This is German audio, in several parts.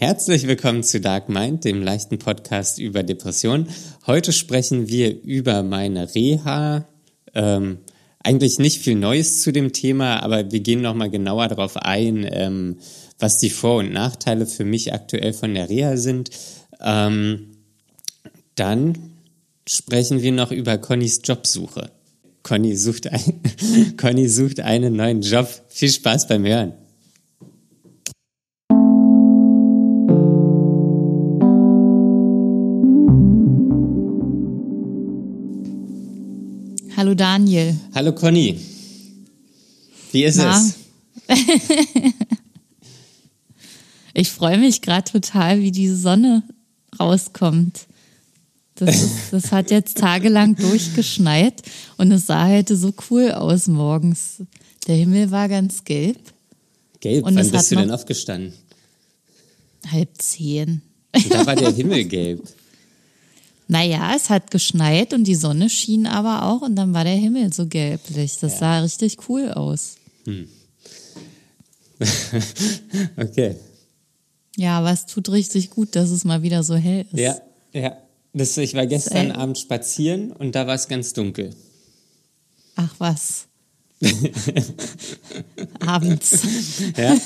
Herzlich willkommen zu Dark Mind, dem leichten Podcast über Depressionen. Heute sprechen wir über meine Reha. Ähm, eigentlich nicht viel Neues zu dem Thema, aber wir gehen nochmal genauer darauf ein, ähm, was die Vor- und Nachteile für mich aktuell von der Reha sind. Ähm, dann sprechen wir noch über Connys Jobsuche. Conny sucht, ein, Conny sucht einen neuen Job. Viel Spaß beim Hören. Hallo Daniel. Hallo Conny. Wie ist Na? es? Ich freue mich gerade total, wie die Sonne rauskommt. Das, ist, das hat jetzt tagelang durchgeschneit und es sah heute so cool aus morgens. Der Himmel war ganz gelb, Gelb, Und wann bist du denn aufgestanden? halb zehn. Und da war der Himmel gelb. Naja, es hat geschneit und die Sonne schien aber auch und dann war der Himmel so gelblich. Das Ja. sah richtig cool aus. Okay. Ja, aber es tut richtig gut, dass es mal wieder so hell ist. Ja, ja. Das, ich war gestern. Abend spazieren und da war es ganz dunkel. Ach was. Abends. Ja,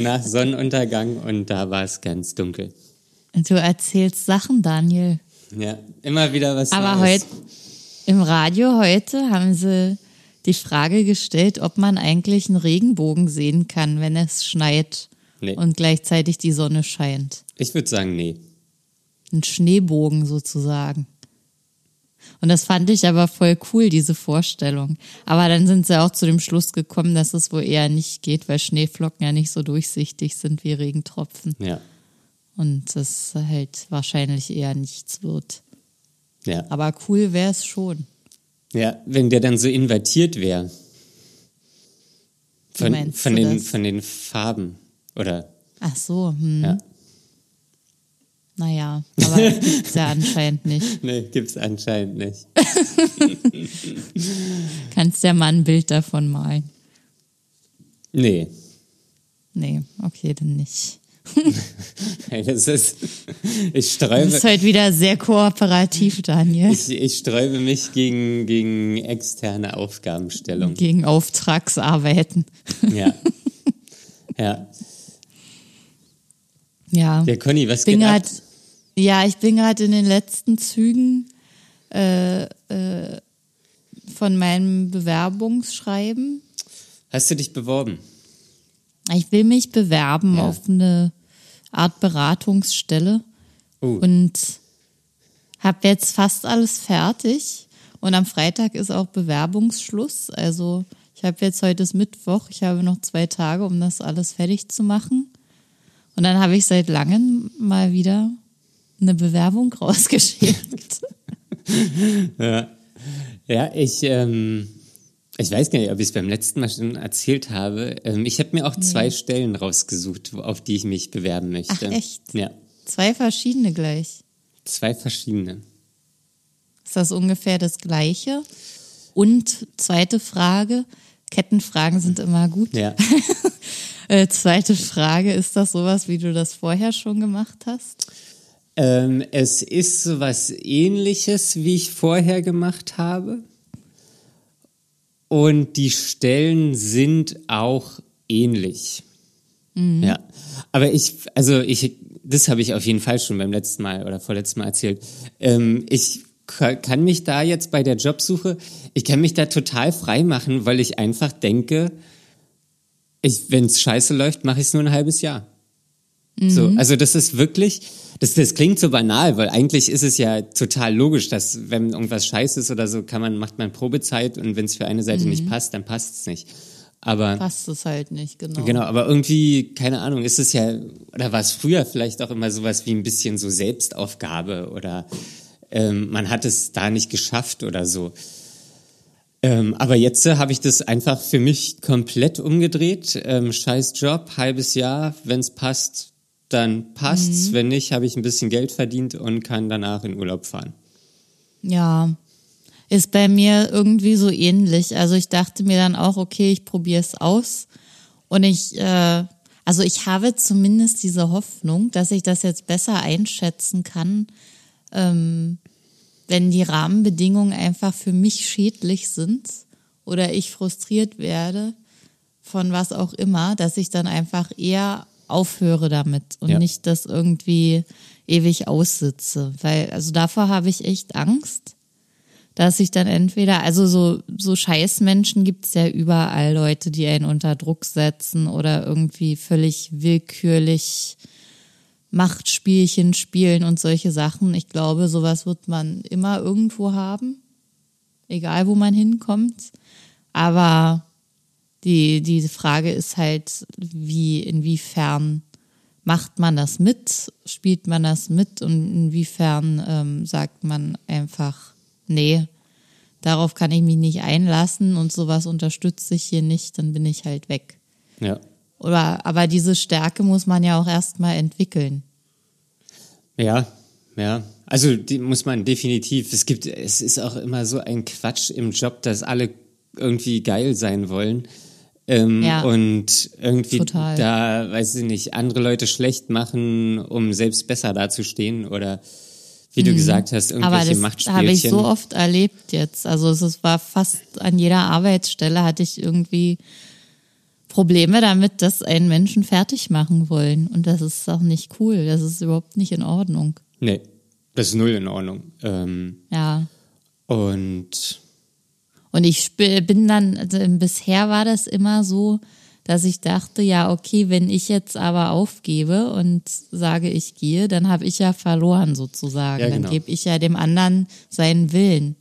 nach Sonnenuntergang und da war es ganz dunkel. Du erzählst Sachen, Daniel. Ja, immer wieder was Aber Neues. heute im Radio heute haben sie die Frage gestellt, ob man eigentlich einen Regenbogen sehen kann, wenn es schneit Nee. und gleichzeitig die Sonne scheint. Ich würde sagen, nee. Ein Schneebogen sozusagen. Und das fand ich aber voll cool, diese Vorstellung. Aber dann sind sie auch zu dem Schluss gekommen, dass es wohl eher nicht geht, weil Schneeflocken ja nicht so durchsichtig sind wie Regentropfen. Ja, Und das halt wahrscheinlich eher nichts wird. ja. Aber cool wäre es schon. Ja, wenn der dann so invertiert wäre. Von, von, den, das? von den Farben. Oder, Ach so, hm. ja. Naja, aber gibt's ja anscheinend nicht. Nee, gibt's anscheinend nicht. Kannst ja mal ein Bild davon malen. Nee. Nee, okay, dann nicht. Hey, das ist, ich Du sträube, bist heute wieder sehr kooperativ, Daniel. ich, ich sträube mich gegen, gegen externe Aufgabenstellung. Gegen Auftragsarbeiten. Ja. Ja. Ja. Der Conny, was bin geht grad, ja, ich bin gerade in den letzten Zügen äh, äh, von meinem Bewerbungsschreiben. Hast du dich beworben? Ich will mich bewerben Ja. auf eine Art Beratungsstelle Oh, und habe jetzt fast alles fertig. Und am Freitag ist auch Bewerbungsschluss. Also ich habe jetzt heute ist Mittwoch. Ich habe noch zwei Tage, um das alles fertig zu machen. Und dann habe ich seit langem mal wieder eine Bewerbung rausgeschickt. ja. Ja, ich, ähm, ich weiß gar nicht, ob ich es beim letzten Mal schon erzählt habe. Ähm, ich habe mir auch zwei Stellen rausgesucht, auf die ich mich bewerben möchte. Ach, echt? Ja, Zwei verschiedene gleich. zwei verschiedene. Ist das ungefähr das Gleiche? Und zweite Frage, Kettenfragen sind immer gut. Ja. Äh, zweite Frage, ist das sowas, wie du das vorher schon gemacht hast? Ähm, es ist so was ähnliches, wie ich vorher gemacht habe. Und die Stellen sind auch ähnlich. Ja. Aber ich, also ich, das habe ich auf jeden Fall schon beim letzten Mal oder vorletzten Mal erzählt. Ähm, ich ka- kann mich da jetzt bei der Jobsuche, ich kann mich da total frei machen, weil ich einfach denke, wenn es scheiße läuft, mache ich es nur ein halbes Jahr. So, also das ist wirklich, das, das klingt so banal, weil eigentlich ist es ja total logisch, dass wenn irgendwas scheiße ist oder so, kann man, macht man Probezeit und wenn es für eine Seite nicht passt, dann passt es nicht. Aber Passt es halt nicht, genau. genau, aber irgendwie, keine Ahnung, ist es ja, oder war es früher vielleicht auch immer sowas wie ein bisschen so Selbstaufgabe oder ähm, man hat es da nicht geschafft oder so. Ähm, aber jetzt äh, habe ich das einfach für mich komplett umgedreht. Ähm, scheiß Job, halbes Jahr, wenn es passt, dann passt's. Wenn nicht, habe ich ein bisschen Geld verdient und kann danach in Urlaub fahren. Ja, ist bei mir irgendwie so ähnlich. Also ich dachte mir dann auch, okay, ich probiere es aus. Und ich, äh, Also ich habe zumindest diese Hoffnung, dass ich das jetzt besser einschätzen kann, ähm, wenn die Rahmenbedingungen einfach für mich schädlich sind oder ich frustriert werde von was auch immer, dass ich dann einfach eher aufhöre damit und Ja. nicht das irgendwie ewig aussitze. Weil, also davor habe ich echt Angst, dass ich dann entweder, also so, so Scheißmenschen gibt's ja überall Leute, die einen unter Druck setzen oder irgendwie völlig willkürlich Machtspielchen spielen und solche Sachen. Ich glaube, sowas wird man immer irgendwo haben, egal wo man hinkommt. Aber die, die Frage ist halt, wie, inwiefern macht man das mit, spielt man das mit und inwiefern ähm, sagt man einfach, nee, darauf kann ich mich nicht einlassen und sowas unterstütze ich hier nicht, dann bin ich halt weg. Ja. Oder, aber diese Stärke muss man ja auch erstmal entwickeln. Ja, ja. Also die muss man definitiv. Es gibt, es ist auch immer so ein Quatsch im Job, dass alle irgendwie geil sein wollen. Ähm, Ja. Und irgendwie Total. da, weiß ich nicht, andere Leute schlecht machen, um selbst besser dazustehen oder wie du gesagt hast, Mhm. Aber irgendwelche das habe ich Machtspielchen. so oft erlebt jetzt. Also es war fast an jeder Arbeitsstelle hatte ich irgendwie Probleme damit, dass einen Menschen fertig machen wollen. Und das ist auch nicht cool. Das ist überhaupt nicht in Ordnung. nee, das ist null in Ordnung. Ähm, Ja. und Und ich bin dann, also bisher war das immer so, dass ich dachte, ja, okay, wenn ich jetzt aber aufgebe und sage, ich gehe, dann habe ich ja verloren sozusagen. Ja, Dann genau. gebe ich ja dem anderen seinen Willen.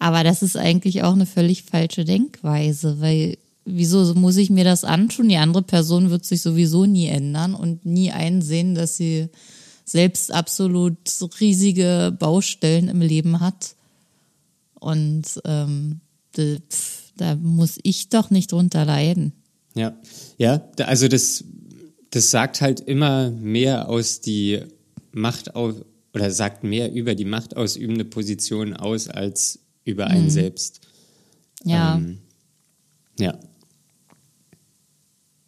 Aber das ist eigentlich auch eine völlig falsche Denkweise, weil wieso muss ich mir das antun? Die andere Person wird sich sowieso nie ändern und nie einsehen, dass sie selbst absolut riesige Baustellen im Leben hat. Und ähm, da, pf, da muss ich doch nicht drunter leiden. Ja, ja, also das, das sagt halt immer mehr aus die Macht au- oder sagt mehr über die machtausübende Position aus als über einen selbst. Ja, Ähm, ja,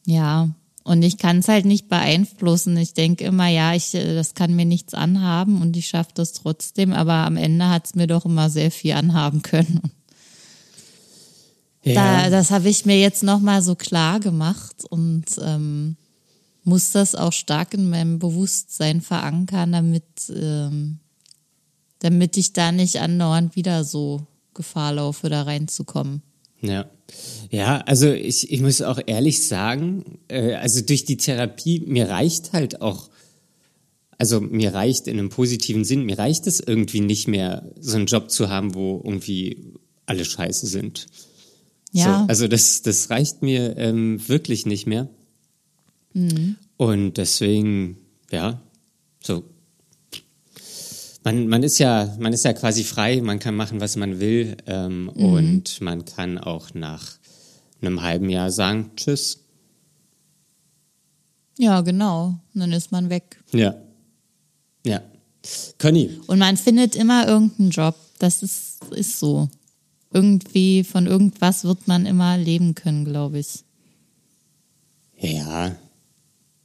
ja. Und ich kann es halt nicht beeinflussen. Ich denke immer, ja, ich, äh, das kann mir nichts anhaben und ich schaffe das trotzdem. Aber am Ende hat es mir doch immer sehr viel anhaben können. Da, ja, das habe ich mir jetzt nochmal so klar gemacht und ähm, muss das auch stark in meinem Bewusstsein verankern, damit, ähm, damit ich da nicht andauernd wieder so Gefahr laufe, da reinzukommen. Ja. Ja, also ich, ich muss auch ehrlich sagen, äh, also durch die Therapie, mir reicht halt auch, also mir reicht in einem positiven Sinn, mir reicht es irgendwie nicht mehr, so einen Job zu haben, wo irgendwie alle scheiße sind. Ja. So, also das, das reicht mir ähm, wirklich nicht mehr. Und deswegen, ja, so. Man, man ist ja, man ist ja quasi frei, man kann machen, was man will, ähm, und man kann auch nach einem halben Jahr sagen, tschüss. Ja, genau. Und dann ist man weg. Ja. Ja. Conny, Und man findet immer irgendeinen Job. Das ist, ist so. Irgendwie von irgendwas wird man immer leben können, glaube ich. ja,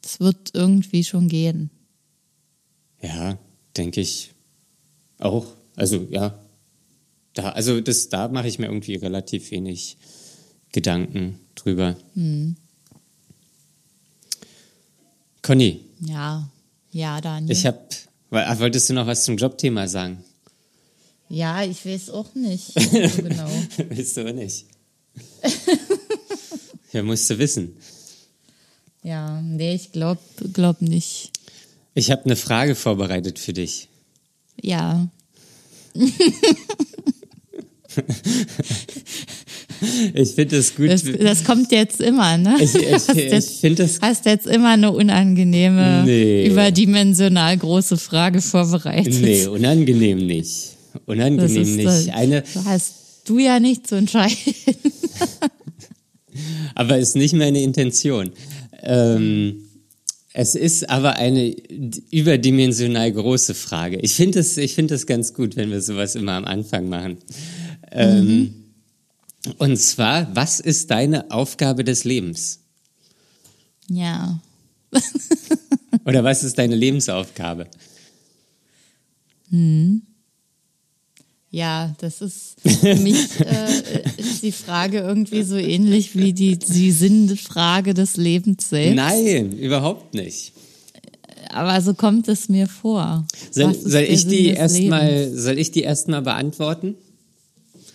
Es wird irgendwie schon gehen. ja, denke ich auch. Also, ja. Da, also das, da mache ich mir irgendwie relativ wenig Gedanken drüber. Conny, Ja, ja, Daniel. ich habe, wolltest du noch was zum Jobthema sagen? ja, ich weiß auch nicht so genau. Willst du auch nicht? ja, musst du wissen. Ja, nee, ich glaube glaub nicht. Ich habe eine Frage vorbereitet für dich. Ja, Ich finde es gut. das, das kommt jetzt immer, ne? ich ich, Hast ich jetzt, finde es hast jetzt immer eine unangenehme, Nee. überdimensional große Frage vorbereitet. Nee, unangenehm nicht. das Unangenehm ist, nicht. Eine, hast du ja nicht zu entscheiden. aber ist nicht meine Intention. Ähm, es ist aber eine überdimensional große Frage. Ich finde es, ich finde es ganz gut, wenn wir sowas immer am Anfang machen. Ähm, Und zwar, was ist deine Aufgabe des Lebens? Ja. Oder was ist deine Lebensaufgabe? Ja, das ist für mich äh, ist die Frage irgendwie so ähnlich wie die, die Sinnfrage des Lebens selbst. Nein, überhaupt nicht. Aber so kommt es mir vor. Soll, soll ich die erstmal, Lebens? soll ich die erstmal beantworten?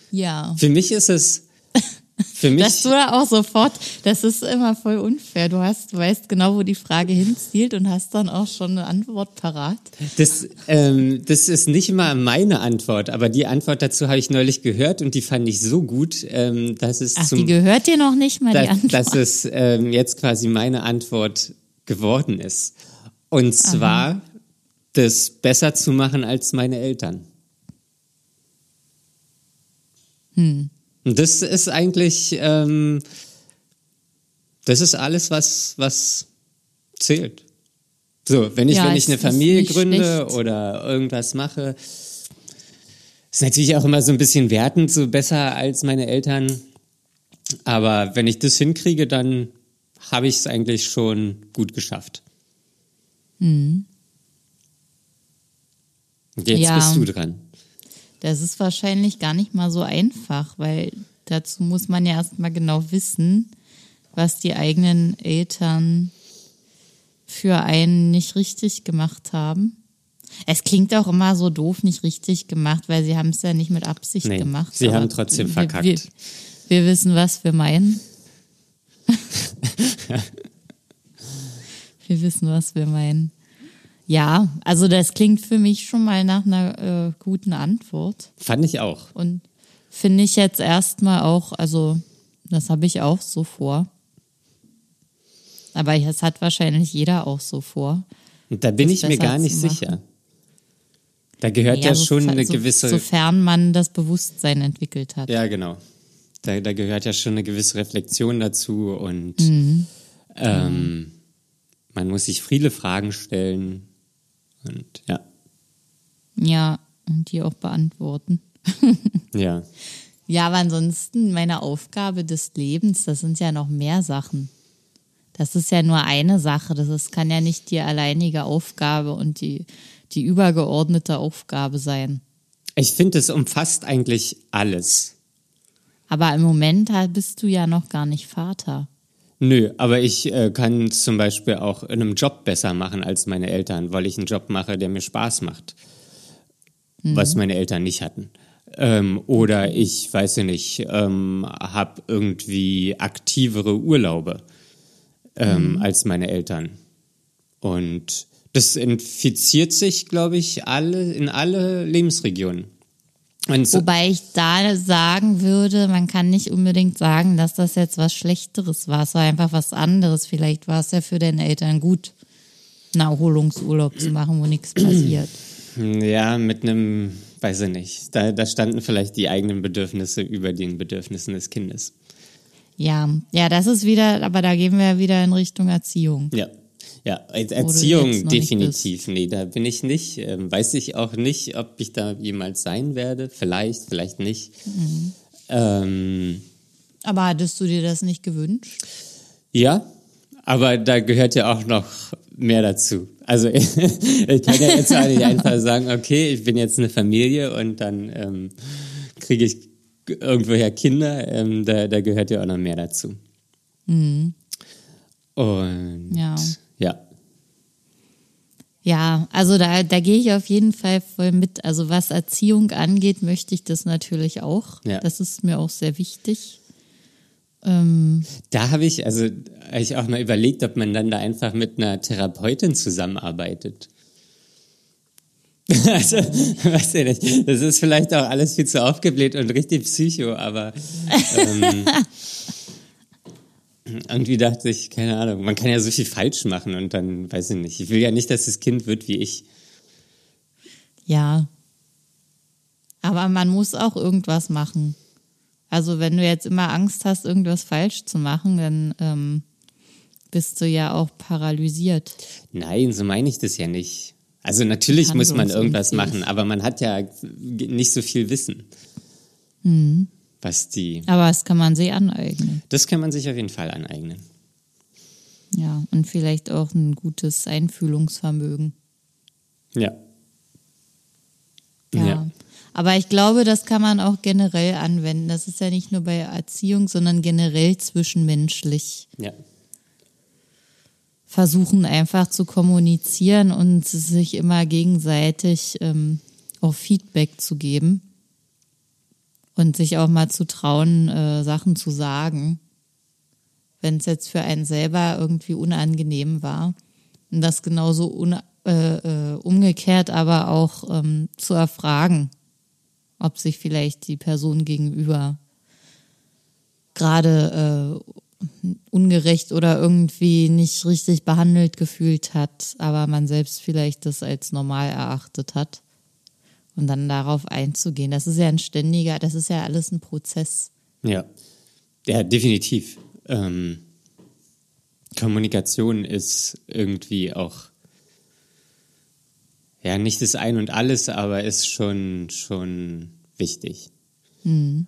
Ja. Für mich ist es, für mich, Dass du da auch sofort, das ist immer voll unfair. Du hast, du weißt genau, wo die Frage hinzielt und hast dann auch schon eine Antwort parat. das, ähm, das ist nicht mal meine Antwort, aber die Antwort dazu habe ich neulich gehört und die fand ich so gut, ähm, dass es Ach, zum, die gehört dir noch nicht mal, die dass, Antwort. dass es ähm, jetzt quasi meine Antwort geworden ist. Und zwar, das besser zu machen als meine Eltern. Hm. Das ist eigentlich, ähm, das ist alles, was, was zählt. So, wenn ich, Ja, wenn ich eine Familie gründe schlecht. oder irgendwas mache, ist natürlich auch immer so ein bisschen wertend, so besser als meine Eltern. Aber wenn ich das hinkriege, dann habe ich es eigentlich schon gut geschafft. Hm. Und jetzt Ja. bist du dran. Das ist wahrscheinlich gar nicht mal so einfach, weil dazu muss man ja erstmal genau wissen, was die eigenen Eltern für einen nicht richtig gemacht haben. Es klingt auch immer so doof, nicht richtig gemacht, weil sie haben es ja nicht mit Absicht Nee, gemacht. sie haben trotzdem wir- verkackt. Wir, wir wissen, was wir meinen. wir wissen, was wir meinen. Ja, also das klingt für mich schon mal nach einer äh, guten Antwort. Fand ich auch. Und finde ich jetzt erstmal auch, also das habe ich auch so vor. Aber das hat wahrscheinlich jeder auch so vor. Und da bin ich mir gar nicht sicher. Da gehört ja, so- schon eine so, gewisse. Sofern man das Bewusstsein entwickelt hat. Ja, genau. Da, da gehört ja schon eine gewisse Reflexion dazu und Mhm. ähm, man muss sich viele Fragen stellen. Und ja, Ja, und die auch beantworten. ja. Ja, aber ansonsten meine Aufgabe des Lebens, das sind ja noch mehr Sachen. Das ist ja nur eine Sache. Das ist, kann ja nicht die alleinige Aufgabe und die, die übergeordnete Aufgabe sein. Ich finde, es umfasst eigentlich alles. Aber im Moment bist du ja noch gar nicht Vater. Nö, aber ich äh, kann zum Beispiel auch in einem Job besser machen als meine Eltern, weil ich einen Job mache, der mir Spaß macht. Was meine Eltern nicht hatten. Ähm, oder ich weiß ja nicht, ähm, habe irgendwie aktivere Urlaube ähm, als meine Eltern. Und das infiziert sich, glaube ich, alle in alle Lebensregionen. So, Wobei ich da sagen würde, man kann nicht unbedingt sagen, dass das jetzt was Schlechteres war. Es war einfach was anderes. Vielleicht war es ja für deine Eltern gut, einen Erholungsurlaub zu machen, wo nichts passiert. Ja, mit einem, weiß ich nicht. Da, da standen vielleicht die eigenen Bedürfnisse über den Bedürfnissen des Kindes. Ja, ja, das ist wieder, aber da gehen wir ja wieder in Richtung Erziehung. Ja. Ja, Er- Erziehung definitiv. Nee, da bin ich nicht. Ähm, weiß ich auch nicht, ob ich da jemals sein werde. Vielleicht, vielleicht nicht. Mhm. Ähm, Aber hattest du dir das nicht gewünscht? ja, aber da gehört ja auch noch mehr dazu. Also ich kann ja jetzt auch nicht einfach sagen, okay, ich bin jetzt eine Familie und dann ähm, kriege ich irgendwoher Kinder. Ähm, da, da gehört ja auch noch mehr dazu. Und Ja. Ja. Ja, also da, da gehe ich auf jeden Fall voll mit. Also was Erziehung angeht, möchte ich das natürlich auch. Ja. Das ist mir auch sehr wichtig. Ähm, Da habe ich, also hab ich auch mal überlegt, ob man dann da einfach mit einer Therapeutin zusammenarbeitet. Also, weiß ich nicht. Das ist vielleicht auch alles viel zu aufgebläht und richtig psycho, aber ähm, irgendwie dachte ich, keine Ahnung, man kann ja so viel falsch machen und dann, weiß ich nicht. Ich will ja nicht, dass das Kind wird wie ich. ja. Aber man muss auch irgendwas machen. Also wenn du jetzt immer Angst hast, irgendwas falsch zu machen, dann ähm, bist du ja auch paralysiert. Nein, so meine ich das ja nicht. Also natürlich muss man irgendwas machen, aber man hat ja nicht so viel Wissen. Mhm. Was die Aber das kann man sich aneignen. Das kann man sich auf jeden Fall aneignen. Ja, und vielleicht auch ein gutes Einfühlungsvermögen. Ja. Ja. Ja. Aber ich glaube, das kann man auch generell anwenden. Das ist ja nicht nur bei Erziehung, sondern generell zwischenmenschlich. Ja. Versuchen einfach zu kommunizieren und sich immer gegenseitig ähm, auch Feedback zu geben. Und sich auch mal zu trauen, äh, Sachen zu sagen. Wenn es jetzt für einen selber irgendwie unangenehm war. Und das genauso un äh, äh, umgekehrt aber auch ähm, zu erfragen, ob sich vielleicht die Person gegenüber gerade äh, ungerecht oder irgendwie nicht richtig behandelt gefühlt hat, aber man selbst vielleicht das als normal erachtet hat. Und dann darauf einzugehen. Das ist ja ein ständiger, das ist ja alles ein Prozess. Ja, ja definitiv. Ähm, Kommunikation ist irgendwie auch ja nicht das Ein und Alles, aber ist schon schon wichtig.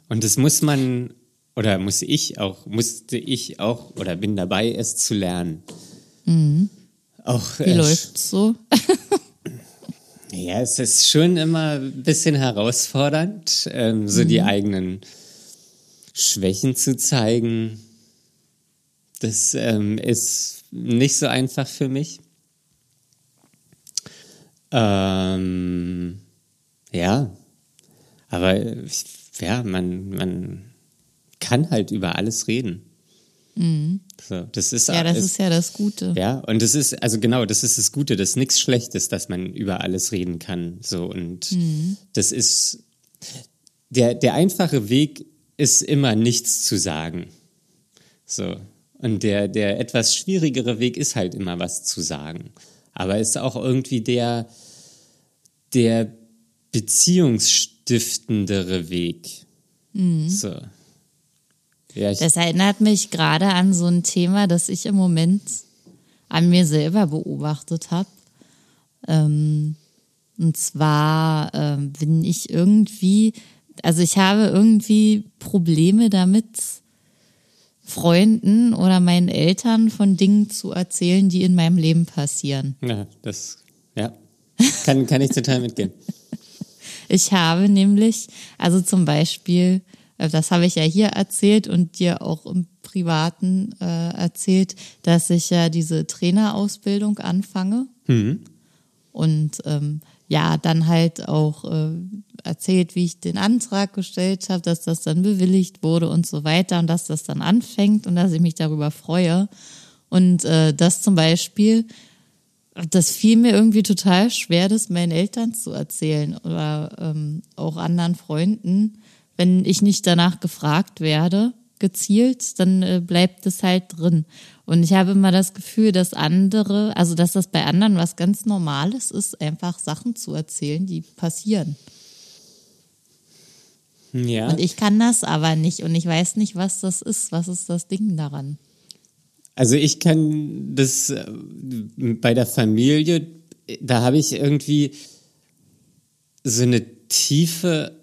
Und das muss man oder muss ich auch musste ich auch oder bin dabei, es zu lernen. Auch Wie äh, läuft's so? Ja, es ist schon immer ein bisschen herausfordernd, ähm, so die eigenen Schwächen zu zeigen. Das ähm, ist nicht so einfach für mich. Ähm, ja, aber ich- ja, man, man kann halt über alles reden. So, das ist, Ja, das ist ist ja das Gute. ja, und das ist, also genau, das ist das Gute, das ist nichts Schlechtes, dass man über alles reden kann. So, und das ist, der, der einfache Weg ist immer nichts zu sagen. So. Und der, der etwas schwierigere Weg ist halt immer was zu sagen. Aber ist auch irgendwie der, der beziehungsstiftendere Weg. So. Ja, Das erinnert mich gerade an so ein Thema, das ich im Moment an mir selber beobachtet habe. Ähm, und zwar ähm, bin ich irgendwie, also ich habe irgendwie Probleme damit, Freunden oder meinen Eltern von Dingen zu erzählen, die in meinem Leben passieren. ja, das, ja. Kann, kann ich total mitgehen. Ich habe nämlich, also zum Beispiel, das habe ich ja hier erzählt und dir auch im Privaten äh, erzählt, dass ich ja diese Trainerausbildung anfange. Und ähm, ja, dann halt auch äh, erzählt, wie ich den Antrag gestellt habe, dass das dann bewilligt wurde und so weiter und dass das dann anfängt und dass ich mich darüber freue. Und äh, das zum Beispiel, das fiel mir irgendwie total schwer, das meinen Eltern zu erzählen oder ähm, auch anderen Freunden. Wenn ich nicht danach gefragt werde, gezielt, dann äh, bleibt es halt drin. Und ich habe immer das Gefühl, dass andere, also dass das bei anderen was ganz Normales ist, einfach Sachen zu erzählen, die passieren. Ja. Und ich kann das aber nicht und ich weiß nicht, was das ist. Was ist das Ding daran? Also ich kann das äh, bei der Familie, da habe ich irgendwie so eine tiefe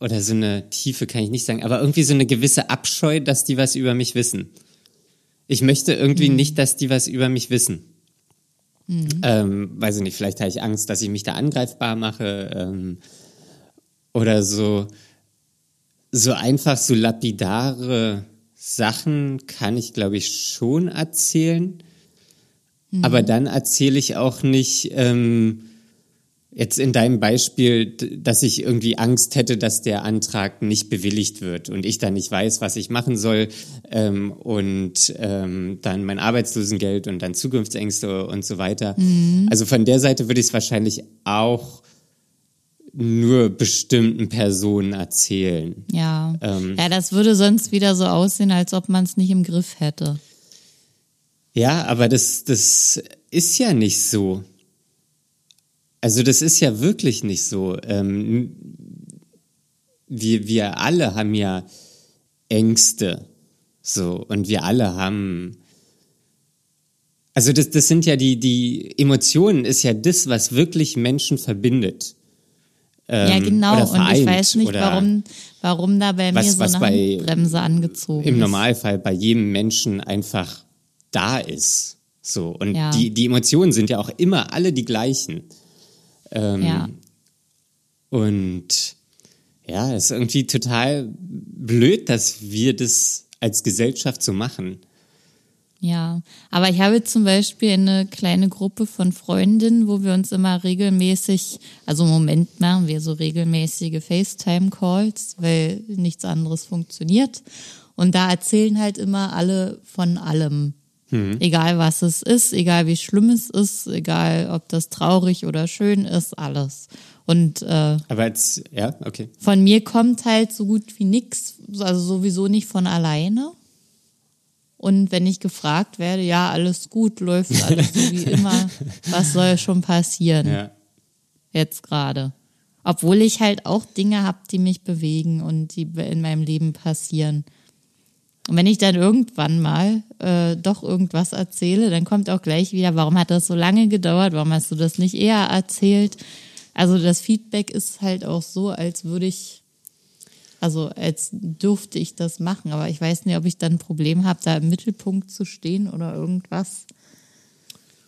oder so eine tiefe kann ich nicht sagen, aber irgendwie so eine gewisse Abscheu, dass die was über mich wissen. Ich möchte irgendwie nicht, dass die was über mich wissen. Ähm, weiß ich nicht, vielleicht habe ich Angst, dass ich mich da angreifbar mache ähm, oder so. So einfach so lapidare Sachen kann ich, glaube ich, schon erzählen. Aber dann erzähle ich auch nicht, ähm, jetzt in deinem Beispiel, dass ich irgendwie Angst hätte, dass der Antrag nicht bewilligt wird und ich dann nicht weiß, was ich machen soll ähm, und ähm, dann mein Arbeitslosengeld und dann Zukunftsängste und so weiter. Also von der Seite würde ich es wahrscheinlich auch nur bestimmten Personen erzählen. Ja. Ähm. ja, das würde sonst wieder so aussehen, als ob man es nicht im Griff hätte. Ja, aber das, das ist ja nicht so. Also das ist ja wirklich nicht so. Ähm, wir, wir alle haben ja Ängste. So, und wir alle haben. Also das, das sind ja die, die Emotionen ist ja das, was wirklich Menschen verbindet. ja, Ähm, genau. oder Und ich vereint weiß nicht, warum, warum da bei was- mir so eine bei- Handbremse angezogen Im ist. Normalfall bei jedem Menschen einfach da ist. So. Und Ja. die, die Emotionen sind ja auch immer alle die gleichen. Ähm, Ja. Und ja, es ist irgendwie total blöd, dass wir das als Gesellschaft so machen. Ja, aber ich habe zum Beispiel eine kleine Gruppe von Freundinnen, wo wir uns immer regelmäßig, also im Moment machen wir so regelmäßige FaceTime-Calls, weil nichts anderes funktioniert. Und da erzählen halt immer alle von allem. Egal was es ist, egal wie schlimm es ist, egal ob das traurig oder schön ist, alles. Und äh, Aber jetzt, ja, okay. von mir kommt halt so gut wie nix, also sowieso nicht von alleine. Und wenn ich gefragt werde, ja, alles gut, läuft alles so wie immer, was soll schon passieren Ja. jetzt gerade? Obwohl ich halt auch Dinge habe, die mich bewegen und die in meinem Leben passieren. Und wenn ich dann irgendwann mal äh, doch irgendwas erzähle, dann kommt auch gleich wieder, warum hat das so lange gedauert? Warum hast du das nicht eher erzählt? Also das Feedback ist halt auch so, als würde ich, also als dürfte ich das machen. Aber ich weiß nicht, ob ich dann ein Problem habe, da im Mittelpunkt zu stehen oder irgendwas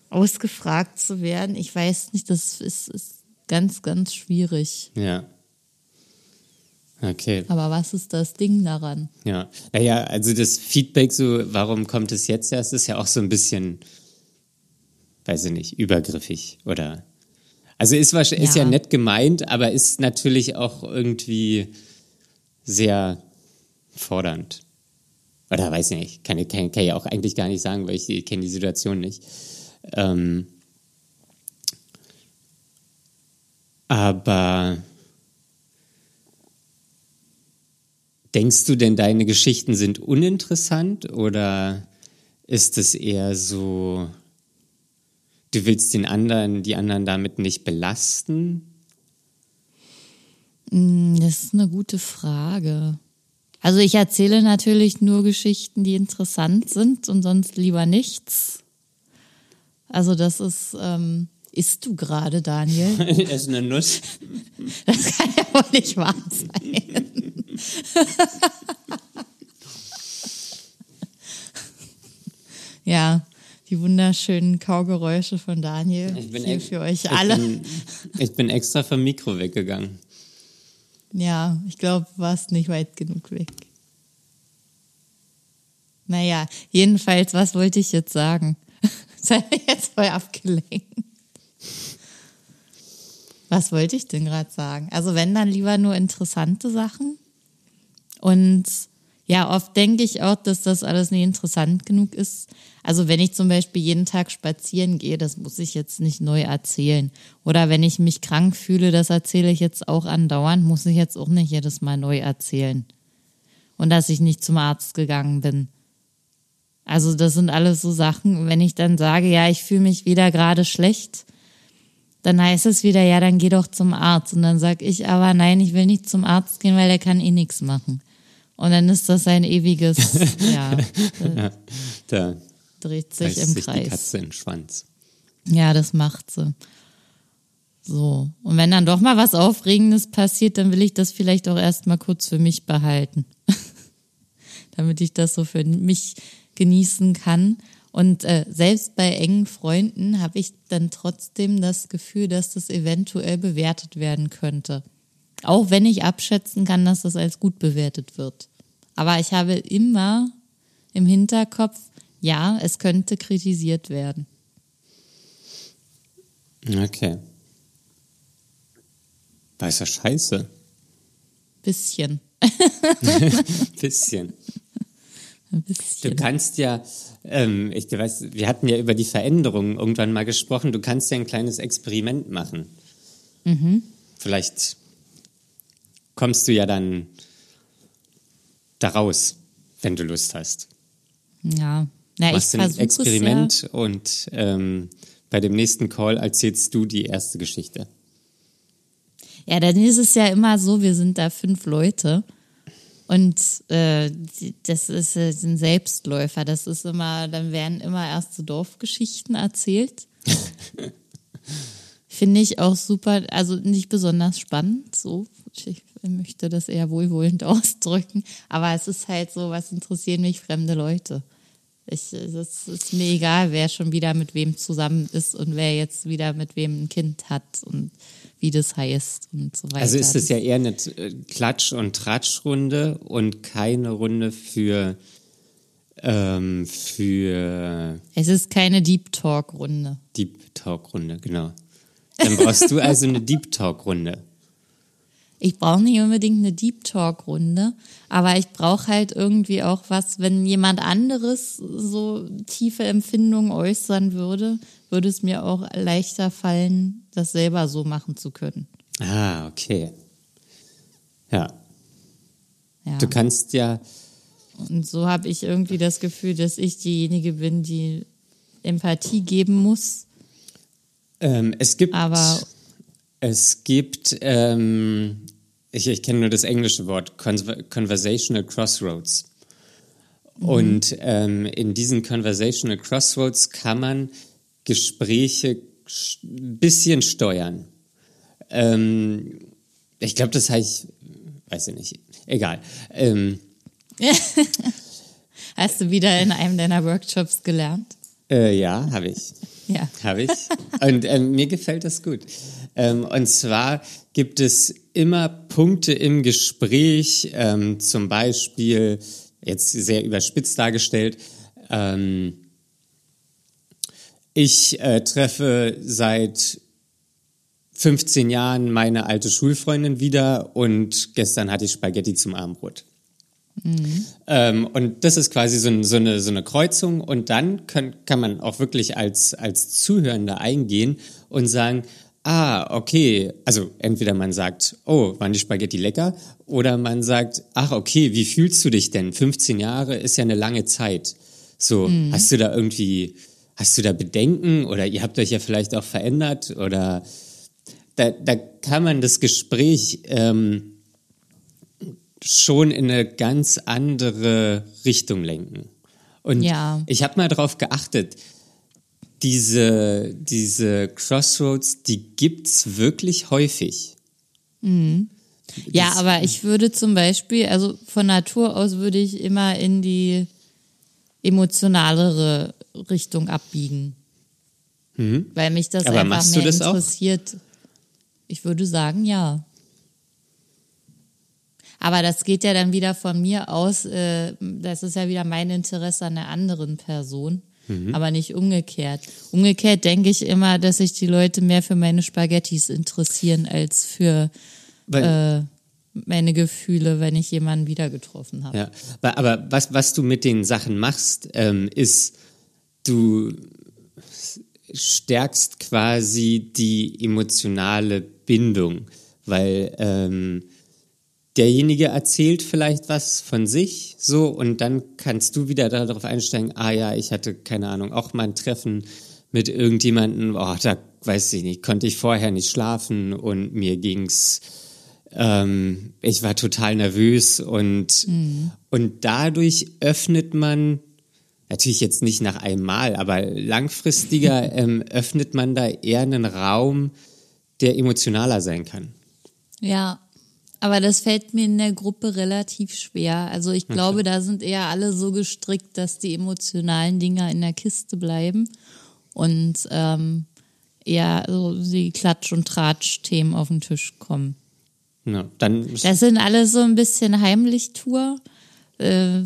ausgefragt zu werden. Ich weiß nicht, das ist, ist ganz, ganz schwierig. Ja. Okay. Aber was ist das Ding daran? Ja, naja, also das Feedback so, warum kommt es jetzt erst, ist ja auch so ein bisschen, weiß ich nicht, übergriffig oder. Also ist, wahrsch- ist ja Ja. nett gemeint, aber ist natürlich auch irgendwie sehr fordernd. Oder weiß ich nicht, kann, ich- kann, kann ich auch eigentlich gar nicht sagen, weil ich kenne die Situation nicht. Ähm, aber Denkst du denn, deine Geschichten sind uninteressant oder ist es eher so, du willst den anderen, die anderen damit nicht belasten? Hm, Das ist eine gute Frage. Also ich erzähle natürlich nur Geschichten, die interessant sind und sonst lieber nichts. Also das ist, ähm, isst du gerade, Daniel? Er ist eine Nuss. Das kann ja wohl nicht wahr sein. ja, die wunderschönen Kaugeräusche von Daniel Ich bin, hier für euch ich alle. Bin, ich bin extra vom Mikro weggegangen. Ja, ich glaube, du warst nicht weit genug weg. Naja, jedenfalls, was wollte ich jetzt sagen? Sei jetzt voll abgelenkt. Was wollte ich denn gerade sagen? Also wenn dann lieber nur interessante Sachen. Und ja, oft denke ich auch, dass das alles nicht interessant genug ist. Also wenn ich zum Beispiel jeden Tag spazieren gehe, das muss ich jetzt nicht neu erzählen. Oder wenn ich mich krank fühle, das erzähle ich jetzt auch andauernd, muss ich jetzt auch nicht jedes Mal neu erzählen. Und dass ich nicht zum Arzt gegangen bin. Also das sind alles so Sachen, wenn ich dann sage, ja, ich fühle mich wieder gerade schlecht, dann heißt es wieder, ja, dann geh doch zum Arzt. Und dann sag ich aber, nein, ich will nicht zum Arzt gehen, weil der kann eh nichts machen. Und dann ist das ein ewiges, ja, Ja, da dreht sich im sich die Kreis. Katze in den Schwanz. Ja, das macht sie. So. Und wenn dann doch mal was Aufregendes passiert, dann will ich das vielleicht auch erstmal kurz für mich behalten. Damit ich das so für mich genießen kann. Und äh, selbst bei engen Freunden habe ich dann trotzdem das Gefühl, dass das eventuell bewertet werden könnte. Auch wenn ich abschätzen kann, dass das als gut bewertet wird. Aber ich habe immer im Hinterkopf, ja, es könnte kritisiert werden. Okay. Ja scheiße. Bisschen. Bisschen. Du kannst ja, ähm, ich weiß, wir hatten ja über die Veränderungen irgendwann mal gesprochen. Du kannst ja ein kleines Experiment machen. Mhm. Vielleicht kommst du ja dann daraus, wenn du Lust hast. Ja. Na, ich Machst ein versuche es ja. Experiment und ähm, bei dem nächsten Call erzählst du die erste Geschichte. Ja, dann ist es ja immer so, wir sind da fünf Leute. Und äh, das ist äh, ein Selbstläufer. Das ist immer, dann werden immer erste Dorfgeschichten erzählt. Finde ich auch super, also nicht besonders spannend, so. Ich möchte das eher wohlwollend ausdrücken. Aber es ist halt so, was interessieren mich fremde Leute? Ich, es ist mir egal, wer schon wieder mit wem zusammen ist und wer jetzt wieder mit wem ein Kind hat und wie das heißt und so weiter. Also ist es ja eher eine äh, Klatsch- und Tratschrunde und keine Runde für, ähm, für Es ist keine Deep Talk-Runde. Deep Talk-Runde, genau. Dann brauchst du also eine Deep Talk-Runde. Ich brauche nicht unbedingt eine Deep Talk-Runde, aber ich brauche halt irgendwie auch was, wenn jemand anderes so tiefe Empfindungen äußern würde, würde es mir auch leichter fallen, das selber so machen zu können. Ah, okay. Ja. Ja. Du kannst ja, Und so habe ich irgendwie das Gefühl, dass ich diejenige bin, die Empathie geben muss. ähm, es gibt, Aber- es gibt, ähm, ich, ich kenne nur das englische Wort, Conver Conversational Crossroads. Und ähm, in diesen Conversational Crossroads kann man Gespräche ein bisschen steuern. Ähm, ich glaube, das heißt, weiß ich nicht, egal. Ähm, Hast du wieder in einem deiner Workshops gelernt? äh, ja, habe ich. Ja. Habe ich. Und ähm, mir gefällt das gut. Ähm, und zwar gibt es immer Punkte im Gespräch, ähm, zum Beispiel, jetzt sehr überspitzt dargestellt, ähm, ich äh, treffe seit 15 Jahren meine alte Schulfreundin wieder und gestern hatte ich Spaghetti zum Abendbrot. Ähm, und das ist quasi so, ein, so, eine, so eine Kreuzung. Und dann kann, kann man auch wirklich als, als Zuhörender eingehen und sagen, ah, okay, also entweder man sagt, oh, waren die Spaghetti lecker? Oder man sagt, ach, okay, wie fühlst du dich denn? 15 Jahre ist ja eine lange Zeit. So, hast du da irgendwie, hast du da Bedenken? Oder ihr habt euch ja vielleicht auch verändert? Oder da, da kann man das Gespräch ähm, schon in eine ganz andere Richtung lenken. Und Ja. ich habe mal darauf geachtet, diese, diese Crossroads, die gibt's wirklich häufig. Ja, aber ich würde zum Beispiel, also von Natur aus würde ich immer in die emotionalere Richtung abbiegen. Weil mich das Mhm. Aber einfach mehr das auch? interessiert. Ich würde sagen, ja. Aber das geht ja dann wieder von mir aus, äh, das ist ja wieder mein Interesse an der anderen Person, Mhm. aber nicht umgekehrt. Umgekehrt denke ich immer, dass sich die Leute mehr für meine Spaghettis interessieren als für Weil, äh, meine Gefühle, wenn ich jemanden wieder getroffen habe. Ja, aber- was, was du mit den Sachen machst, ähm, ist, du stärkst quasi die emotionale Bindung, weil ähm, derjenige erzählt vielleicht was von sich so und dann kannst du wieder darauf einsteigen, ah ja, ich hatte keine Ahnung, auch mal ein Treffen mit irgendjemandem, oh, da weiß ich nicht, konnte ich vorher nicht schlafen und mir ging's ähm, ich war total nervös und, und dadurch öffnet man, natürlich jetzt nicht nach einem Mal, aber langfristiger ähm, öffnet man da eher einen Raum, der emotionaler sein kann. Ja, aber das fällt mir in der Gruppe relativ schwer. Also ich glaube, da sind eher alle so gestrickt, dass die emotionalen Dinger in der Kiste bleiben und ähm, eher so die Klatsch- und Tratsch-Themen auf den Tisch kommen. Ja, dann Das sind alles so ein bisschen Heimlichtour. Äh,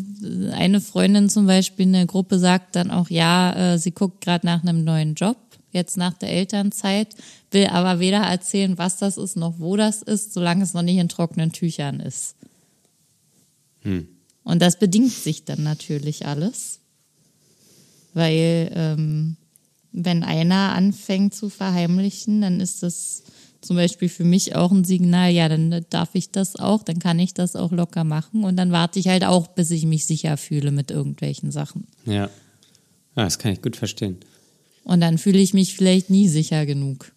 eine Freundin zum Beispiel in der Gruppe sagt dann auch, ja, äh, sie guckt gerade nach einem neuen Job, jetzt nach der Elternzeit, will aber weder erzählen, was das ist, noch wo das ist, solange es noch nicht in trockenen Tüchern ist. Und das bedingt sich dann natürlich alles, weil ähm, wenn einer anfängt zu verheimlichen, dann ist das zum Beispiel für mich auch ein Signal, ja, dann darf ich das auch, dann kann ich das auch locker machen und dann warte ich halt auch, bis ich mich sicher fühle mit irgendwelchen Sachen. ja. ja, das kann ich gut verstehen. Und dann fühle ich mich vielleicht nie sicher genug,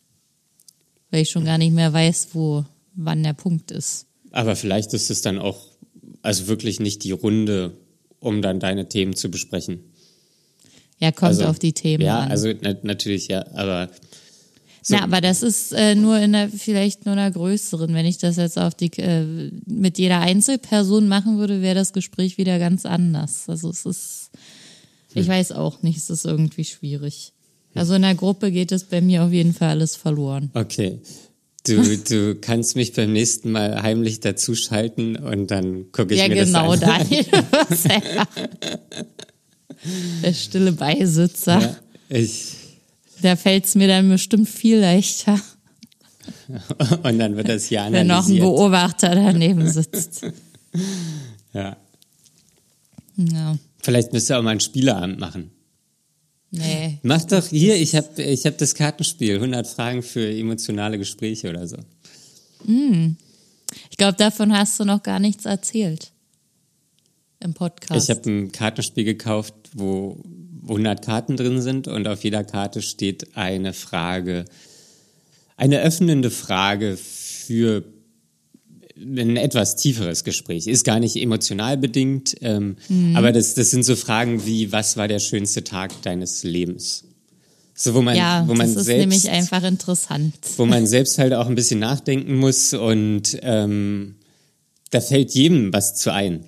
weil ich schon gar nicht mehr weiß, wo, wann der Punkt ist. Aber vielleicht ist es dann auch, also wirklich nicht die Runde, um dann deine Themen zu besprechen. Ja, kommt Also, auf die Themen ja, an. also na, natürlich, ja, aber so, Na, aber das ist äh, nur in der, vielleicht nur einer größeren. Wenn ich das jetzt auf die, äh, mit jeder Einzelperson machen würde, wäre das Gespräch wieder ganz anders. Also es ist, Ich weiß auch nicht, es ist irgendwie schwierig. Also in der Gruppe geht es bei mir auf jeden Fall alles verloren. Okay. Du, du kannst mich beim nächsten Mal heimlich dazuschalten und dann gucke ich ja, mir genau, das an. Daniel. was er- Der stille Beisitzer. Ja, ich, Da fällt es mir dann bestimmt viel leichter, und dann wird das hier wenn noch ein analysiert. Beobachter daneben sitzt. Ja. Ja. Vielleicht müsst ihr auch mal ein Spieleabend machen. Nee. Mach doch hier, ich habe ich hab das Kartenspiel, 100 Fragen für emotionale Gespräche oder so. Ich glaube, davon hast du noch gar nichts erzählt. Im Podcast. Ich habe ein Kartenspiel gekauft, wo 100 Karten drin sind und auf jeder Karte steht eine Frage, eine öffnende Frage für ein etwas tieferes Gespräch. Ist gar nicht emotional bedingt, ähm, Mhm. aber das, das sind so Fragen wie, was war der schönste Tag deines Lebens? So, wo man, ja, wo man das ist selbst, nämlich einfach interessant. wo man selbst halt auch ein bisschen nachdenken muss und ähm, da fällt jedem was zu ein.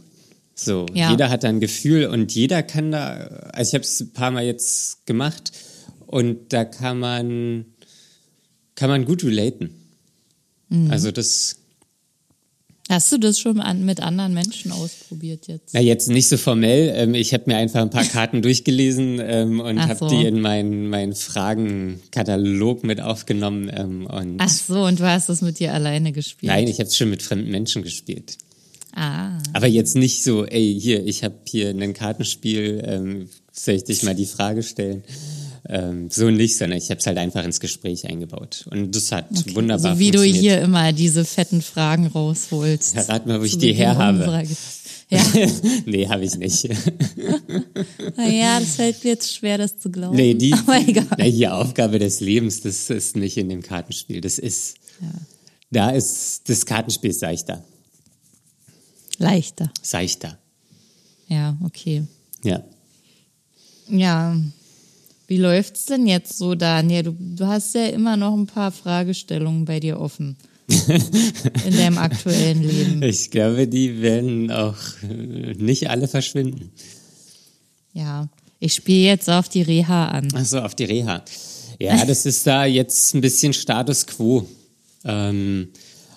So, Ja. jeder hat da ein Gefühl und jeder kann da, also ich habe es ein paar Mal jetzt gemacht und da kann man, kann man gut relaten. Mhm. Also das, Hast du das schon an, mit anderen Menschen ausprobiert jetzt? na jetzt nicht so formell, ähm, ich habe mir einfach ein paar Karten durchgelesen ähm, und habe so. die in meinen, meinen Fragenkatalog mit aufgenommen ähm, und Ach so, und du hast es mit dir alleine gespielt? nein, ich habe es schon mit fremden Menschen gespielt. Ah, Aber jetzt nicht so, ey, hier, ich habe hier ein Kartenspiel, ähm, soll ich dich mal die Frage stellen? Ähm, so nicht, sondern ich habe es halt einfach ins Gespräch eingebaut. Und das hat wunderbar so wie du funktioniert. hier immer diese fetten Fragen rausholst. Ja, rat mal, wo ich die her habe. Ja, nee, habe ich nicht. naja, das fällt mir jetzt schwer, das zu glauben. nee, die, egal. na, hier Aufgabe des Lebens, das ist nicht in dem Kartenspiel. Das ist, da ist, das Kartenspiel seichter. Leichter. Seichter. Ja, okay. Ja. Ja. Wie läuft's denn jetzt so, Daniel? Du, du hast ja immer noch ein paar Fragestellungen bei dir offen. in deinem aktuellen Leben. Ich glaube, die werden auch äh, nicht alle verschwinden. Ja. Ich spiele jetzt auf die Reha an. Ach so, auf die Reha. Ja, das ist da jetzt ein bisschen Status quo. Ähm,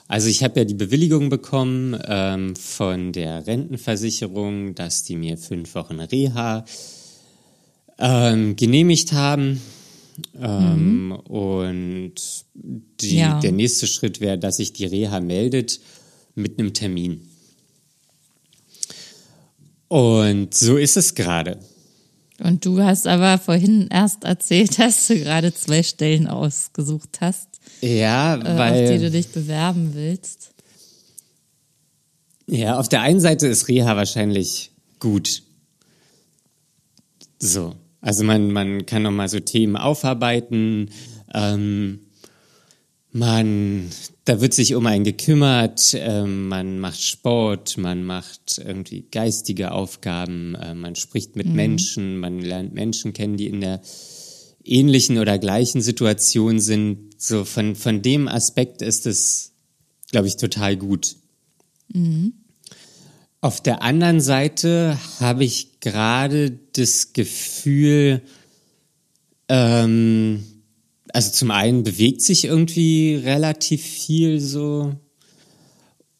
also ich habe ja die Bewilligung bekommen ähm, von der Rentenversicherung, dass die mir fünf Wochen Reha ähm, genehmigt haben. Ähm, Und die, Ja. der nächste Schritt wäre, dass sich die Reha meldet mit einem Termin. Und so ist es gerade. Und du hast aber vorhin erst erzählt, dass du gerade zwei Stellen ausgesucht hast, Ja, äh, weil. auf die du dich bewerben willst. Ja, auf der einen Seite ist Reha wahrscheinlich gut. So. Also man, man kann nochmal so Themen aufarbeiten. Ähm, man, da wird sich um einen gekümmert. Ähm, man macht Sport, man macht irgendwie geistige Aufgaben. Äh, man spricht mit Menschen, man lernt Menschen kennen, die in der ähnlichen oder gleichen Situation sind. So von, von dem Aspekt ist es, glaube ich, total gut. Auf der anderen Seite habe ich gerade das Gefühl, ähm, also zum einen bewegt sich irgendwie relativ viel so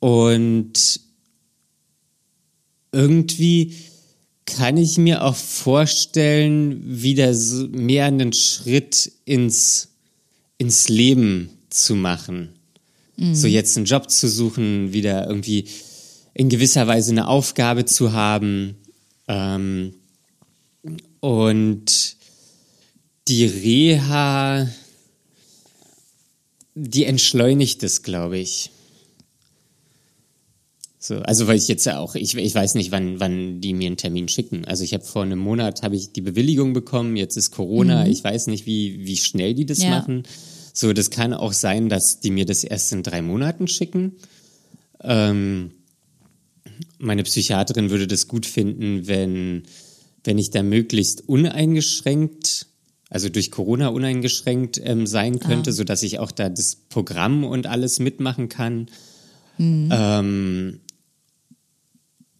und irgendwie kann ich mir auch vorstellen, wieder so mehr einen Schritt ins, ins Leben zu machen. So jetzt einen Job zu suchen, wieder irgendwie in gewisser Weise eine Aufgabe zu haben. Ähm, und die Reha, die entschleunigt es, glaube ich. So, also weil ich jetzt ja auch, ich, ich weiß nicht, wann, wann die mir einen Termin schicken. Also ich habe vor einem Monat habe ich die Bewilligung bekommen, jetzt ist Corona, ich weiß nicht, wie, wie schnell die das Ja. machen. So, das kann auch sein, dass die mir das erst in drei Monaten schicken. Ähm, meine Psychiaterin würde das gut finden, wenn, wenn ich da möglichst uneingeschränkt, also durch Corona uneingeschränkt ähm, sein könnte, so dass ich auch da das Programm und alles mitmachen kann. Ähm,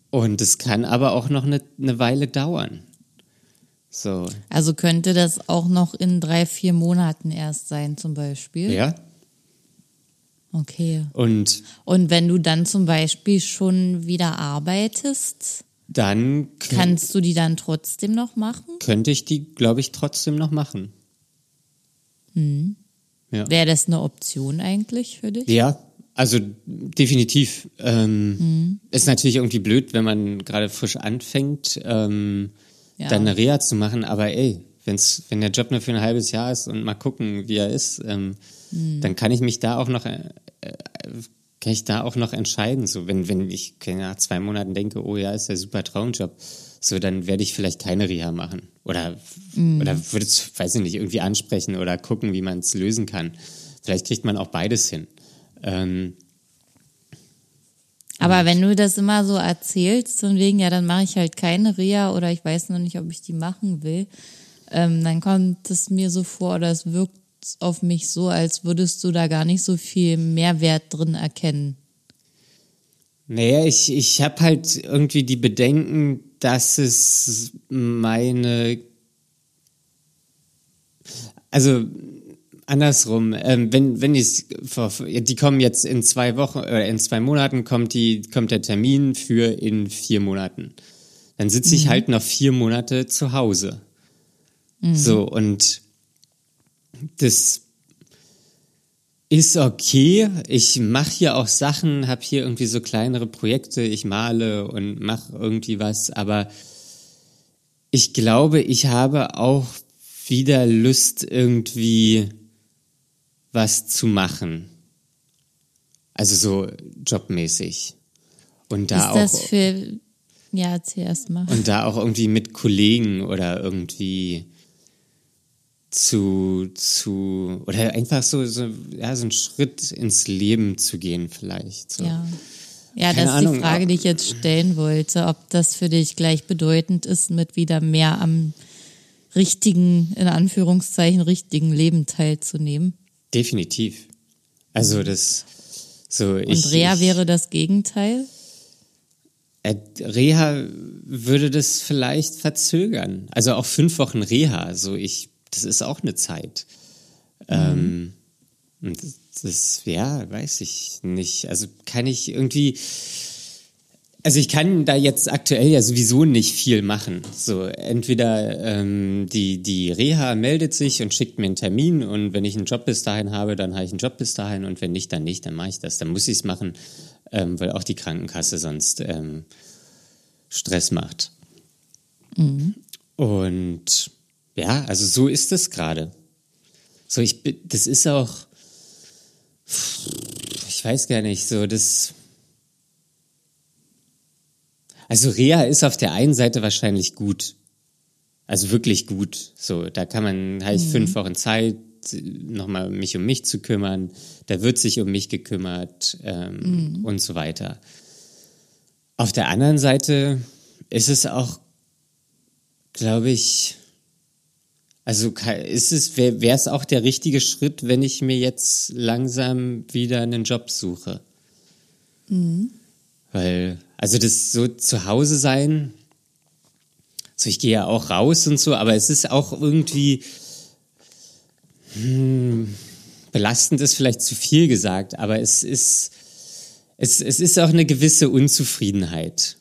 und es kann aber auch noch eine, eine Weile dauern. So. Also könnte das auch noch in drei, vier Monaten erst sein, zum Beispiel. Ja. Okay. Und Und wenn du dann zum Beispiel schon wieder arbeitest, dann kannst du die dann trotzdem noch machen? könnte ich die, glaube ich, trotzdem noch machen. Ja. Wäre das eine Option eigentlich für dich? Ja, also definitiv. Ähm, Ist natürlich irgendwie blöd, wenn man gerade frisch anfängt, ähm, Ja. dann eine Reha zu machen, aber ey, wenn's, wenn der Job nur für ein halbes Jahr ist und mal gucken, wie er ist, ähm, dann kann ich mich da auch noch, äh, äh, kann ich da auch noch entscheiden. So, wenn, wenn ich nach zwei Monaten denke, oh ja, ist der super Traumjob, so, dann werde ich vielleicht keine Reha machen. Oder, oder würde es, weiß ich nicht, irgendwie ansprechen oder gucken, wie man es lösen kann. Vielleicht kriegt man auch beides hin. Ähm, Aber wenn du das immer so erzählst, von wegen, ja, dann mache ich halt keine Reha oder ich weiß noch nicht, ob ich die machen will, ähm, dann kommt es mir so vor oder es wirkt auf mich so, als würdest du da gar nicht so viel Mehrwert drin erkennen. Naja, ich, ich habe halt irgendwie die Bedenken, dass es meine. Also andersrum, ähm, wenn, wenn ich die kommen jetzt in zwei Wochen oder in zwei Monaten kommt die, kommt der Termin für in vier Monaten. Dann sitze ich halt noch vier Monate zu Hause. So, und das ist okay. Ich mache hier auch Sachen, habe hier irgendwie so kleinere Projekte, ich male und mache irgendwie was, aber ich glaube, ich habe auch wieder Lust irgendwie was zu machen. Also so jobmäßig. Und da ist auch das für, ja, erzähl erst mal. und da auch irgendwie mit Kollegen oder irgendwie zu, zu, oder einfach so, so, ja, so einen Schritt ins Leben zu gehen vielleicht. So. Ja. Ja, Keine das ist die Ahnung, Frage, aber- die ich jetzt stellen wollte, ob das für dich gleichbedeutend ist, mit wieder mehr am richtigen, in Anführungszeichen, richtigen Leben teilzunehmen. Definitiv. Also das, so Und ich. Reha ich, wäre das Gegenteil? Äh, Reha würde das vielleicht verzögern. Also auch fünf Wochen Reha, so ich, das ist auch eine Zeit. Ähm, und das, das, ja, weiß ich nicht. Also kann ich irgendwie, also ich kann da jetzt aktuell ja sowieso nicht viel machen. So entweder ähm, die die Reha meldet sich und schickt mir einen Termin und wenn ich einen Job bis dahin habe, dann habe ich einen Job bis dahin und wenn nicht, dann nicht, dann mache ich das. Dann muss ich es machen, ähm, weil auch die Krankenkasse sonst ähm, Stress macht. Und ja, also so ist es gerade. So ich bin, das ist auch, ich weiß gar nicht, so das. Also Reha ist auf der einen Seite wahrscheinlich gut. Also wirklich gut. So, da kann man, habe ich fünf Wochen Zeit, nochmal mich um mich zu kümmern. Da wird sich um mich gekümmert ähm, und so weiter. Auf der anderen Seite ist es auch, glaube ich, also ist es, wäre es auch der richtige Schritt, wenn ich mir jetzt langsam wieder einen Job suche. Weil, also das so zu Hause sein, so ich gehe ja auch raus und so, aber es ist auch irgendwie hm, belastend ist vielleicht zu viel gesagt, aber es ist es, es ist auch eine gewisse Unzufriedenheit.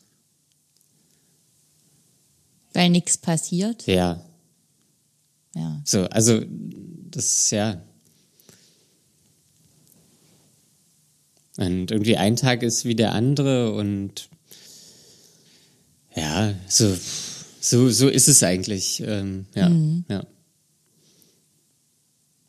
Weil nichts passiert? Ja, Ja. so, also das ja. Und irgendwie ein Tag ist wie der andere und ja, so, so, so ist es eigentlich. Ähm, ja, ja.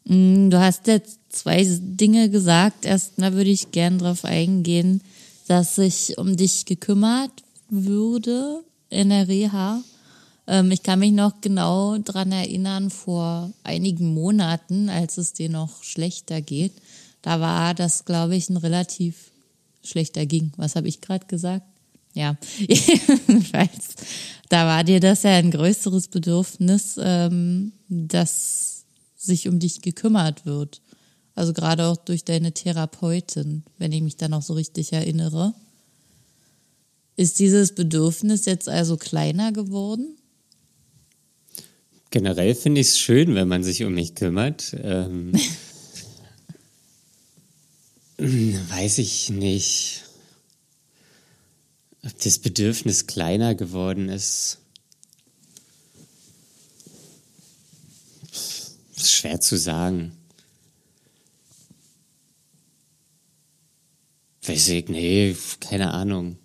Mm, Du hast jetzt zwei Dinge gesagt. Erstmal würde ich gern darauf eingehen, dass sich um dich gekümmert würde in der Reha. Ähm, ich kann mich noch genau dran erinnern, vor einigen Monaten, als es dir noch schlechter geht, da war das, glaube ich, ein relativ schlechter ging. Was habe ich gerade gesagt? Ja, jedenfalls, da war dir das ja ein größeres Bedürfnis, ähm, dass sich um dich gekümmert wird. Also gerade auch durch deine Therapeutin, wenn ich mich da noch so richtig erinnere. Ist dieses Bedürfnis jetzt also kleiner geworden? Generell finde ich es schön, wenn man sich um mich kümmert. Ähm, weiß ich nicht, ob das Bedürfnis kleiner geworden ist. ist schwer zu sagen. Weiß ich, nee, keine Ahnung.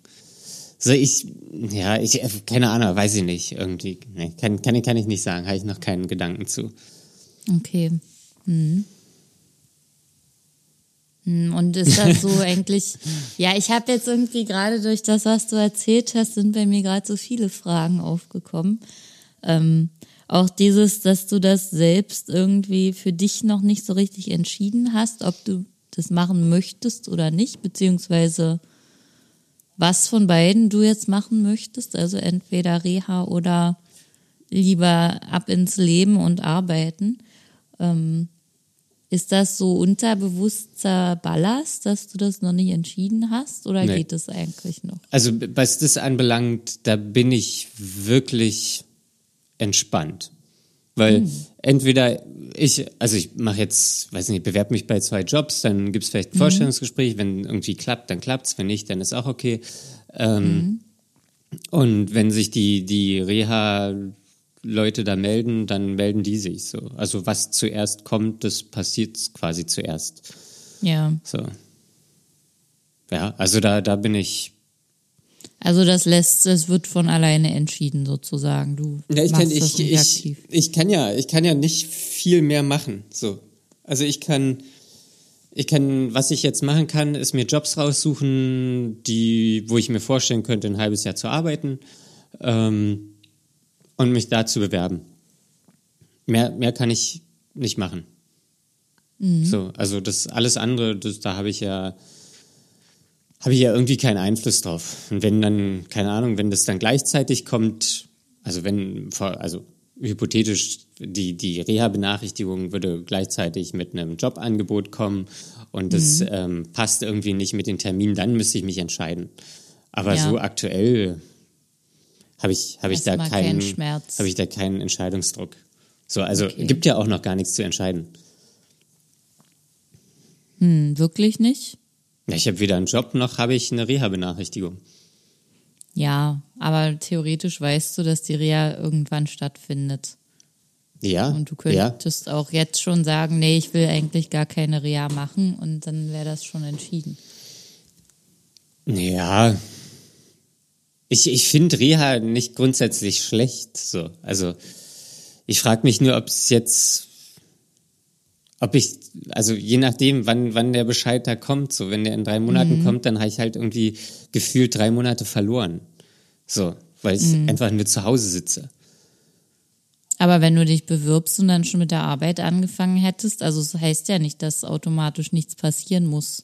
So, ich, ja, ich, keine Ahnung, weiß ich nicht, irgendwie. Nee, kann, kann, kann ich nicht sagen, habe ich noch keinen Gedanken zu. Okay. Hm. hm und ist das so eigentlich, ja, ich habe jetzt irgendwie gerade durch das, was du erzählt hast, sind bei mir gerade so viele Fragen aufgekommen. Ähm, auch dieses, dass du das selbst irgendwie für dich noch nicht so richtig entschieden hast, ob du das machen möchtest oder nicht, beziehungsweise was von beiden du jetzt machen möchtest, also entweder Reha oder lieber ab ins Leben und arbeiten. Ähm, ist das so unterbewusster Ballast, dass du das noch nicht entschieden hast oder nee. geht es eigentlich noch? Also was das anbelangt, da bin ich wirklich entspannt. Weil hm. Entweder ich, also ich mache jetzt, weiß nicht, bewerbe mich bei zwei Jobs, dann gibt es vielleicht ein mhm. Vorstellungsgespräch, wenn irgendwie klappt, dann klappt's, wenn nicht, dann ist auch okay. Ähm, mhm. Und wenn sich die, die Reha-Leute da melden, dann melden die sich so. Also was zuerst kommt, das passiert quasi zuerst. Ja. So. Ja, also da, da bin ich also das lässt, es wird von alleine entschieden sozusagen. Du ja, ich kann, ich, ich, ich kann ja, ich kann ja nicht viel mehr machen. So, also ich kann, ich kann, was ich jetzt machen kann, ist mir Jobs raussuchen, die, wo ich mir vorstellen könnte, ein halbes Jahr zu arbeiten ähm, und mich da zu bewerben. Mehr, mehr kann ich nicht machen. Mhm. So, also das alles andere, das, da habe ich ja habe ich ja irgendwie keinen Einfluss drauf. Und wenn dann, keine Ahnung, wenn das dann gleichzeitig kommt, also wenn, also hypothetisch die, die Reha-Benachrichtigung würde gleichzeitig mit einem Jobangebot kommen und das mhm. ähm, passt irgendwie nicht mit den Terminen, dann müsste ich mich entscheiden. Aber ja. so aktuell habe ich, hab ich da keinen, habe ich da keinen Entscheidungsdruck. So, also okay. gibt ja auch noch gar nichts zu entscheiden. Hm, wirklich nicht? Ich habe weder einen Job noch habe ich eine Reha-Benachrichtigung. Ja, aber theoretisch weißt du, dass die Reha irgendwann stattfindet. Ja. Und du könntest ja. auch jetzt schon sagen, nee, ich will eigentlich gar keine Reha machen und dann wäre das schon entschieden. Ja. Ich, ich finde Reha nicht grundsätzlich schlecht. So. Also ich frage mich nur, ob es jetzt ob ich, also je nachdem, wann, wann der Bescheid da kommt, so wenn der in drei Monaten mhm. kommt, dann habe ich halt irgendwie gefühlt drei Monate verloren. So, weil ich mhm. einfach nur zu Hause sitze. Aber wenn du dich bewirbst und dann schon mit der Arbeit angefangen hättest, also es das heißt ja nicht, dass automatisch nichts passieren muss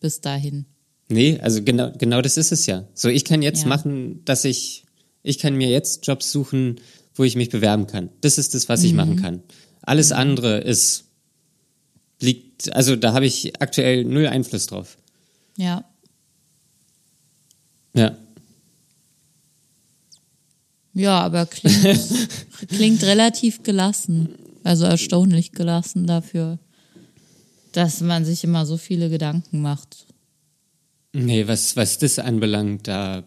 bis dahin. Nee, also genau, genau das ist es ja. So, ich kann jetzt ja. machen, dass ich, ich kann mir jetzt Jobs suchen, wo ich mich bewerben kann. Das ist das, was ich mhm. machen kann. Alles mhm. andere ist liegt, also da habe ich aktuell null Einfluss drauf. Ja. Ja. Ja, aber klingt, klingt relativ gelassen. Also erstaunlich gelassen dafür, dass man sich immer so viele Gedanken macht. Nee, was, was das anbelangt, da,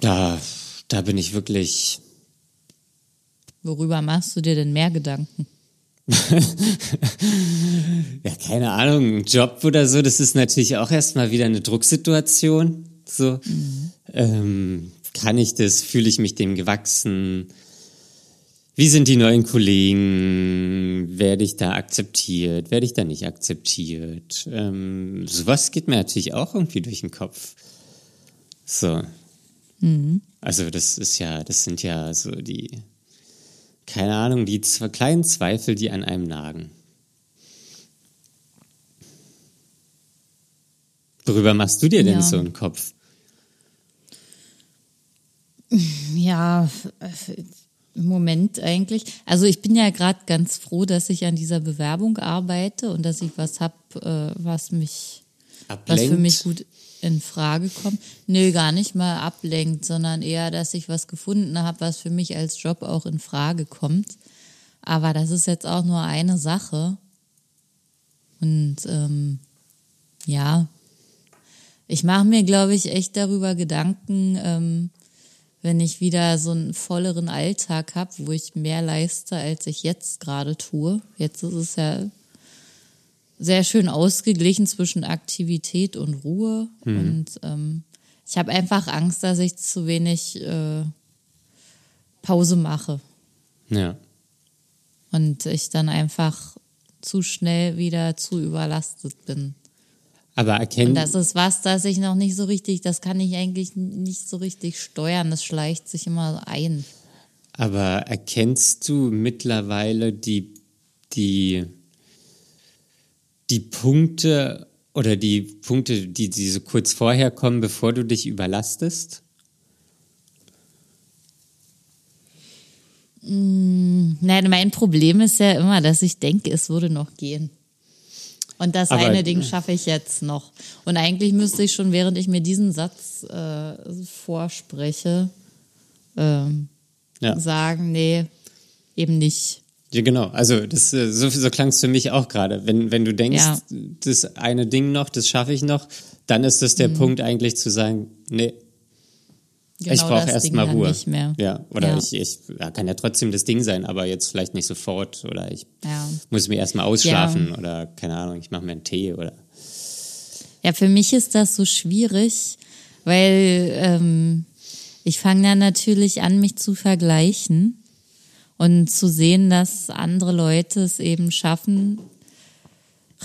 da, da bin ich wirklich. Worüber machst du dir denn mehr Gedanken? Ja, keine Ahnung, ein Job oder so, das ist natürlich auch erstmal wieder eine Drucksituation. So, mhm. ähm, kann ich das? Fühle ich mich dem gewachsen? Wie sind die neuen Kollegen? Werde ich da akzeptiert? Werde ich da nicht akzeptiert? Ähm, sowas geht mir natürlich auch irgendwie durch den Kopf. So. Mhm. Also, das ist ja, das sind ja so die keine Ahnung, die kleinen Zweifel, die an einem nagen. Worüber machst du dir denn ja. so einen Kopf? Ja, im Moment eigentlich. Also ich bin ja gerade ganz froh, dass ich an dieser Bewerbung arbeite und dass ich was habe, äh, was mich, Ablenkt. was für mich gut in Frage kommt. Nö, gar nicht mal ablenkt, sondern eher, dass ich was gefunden habe, was für mich als Job auch in Frage kommt. Aber das ist jetzt auch nur eine Sache. Und ähm, ja, ich mache mir, glaube ich, echt darüber Gedanken, ähm, wenn ich wieder so einen volleren Alltag habe, wo ich mehr leiste, als ich jetzt gerade tue. Jetzt ist es ja sehr schön ausgeglichen zwischen Aktivität und Ruhe. Mhm. Und ähm, ich habe einfach Angst, dass ich zu wenig äh, Pause mache. Ja. Und ich dann einfach zu schnell wieder zu überlastet bin. Aber erkennen. Und das ist was, das ich noch nicht so richtig, das kann ich eigentlich nicht so richtig steuern. Das schleicht sich immer ein. Aber erkennst du mittlerweile die, die, die Punkte oder die Punkte, die, die so kurz vorher kommen, bevor du dich überlastest? Mm, nein, mein Problem ist ja immer, dass ich denke, es würde noch gehen. Und das Aber, eine Ding schaffe ich jetzt noch. Und eigentlich müsste ich schon, während ich mir diesen Satz äh, vorspreche, ähm, ja. sagen, nee, eben nicht. Ja, genau. Also das, äh, so, so klang es für mich auch gerade. Wenn, wenn du denkst, ja. das eine Ding noch, das schaffe ich noch, dann ist das der mhm. Punkt eigentlich zu sagen, nee, Genau ich brauche erstmal Ruhe. Nicht mehr. Ja, oder ja. ich, ich ja, kann ja trotzdem das Ding sein, aber jetzt vielleicht nicht sofort oder ich muss mir erstmal ausschlafen oder keine Ahnung, ich mache mir einen Tee oder. Ja, für mich ist das so schwierig, weil ähm, ich fange dann natürlich an, mich zu vergleichen und zu sehen, dass andere Leute es eben schaffen,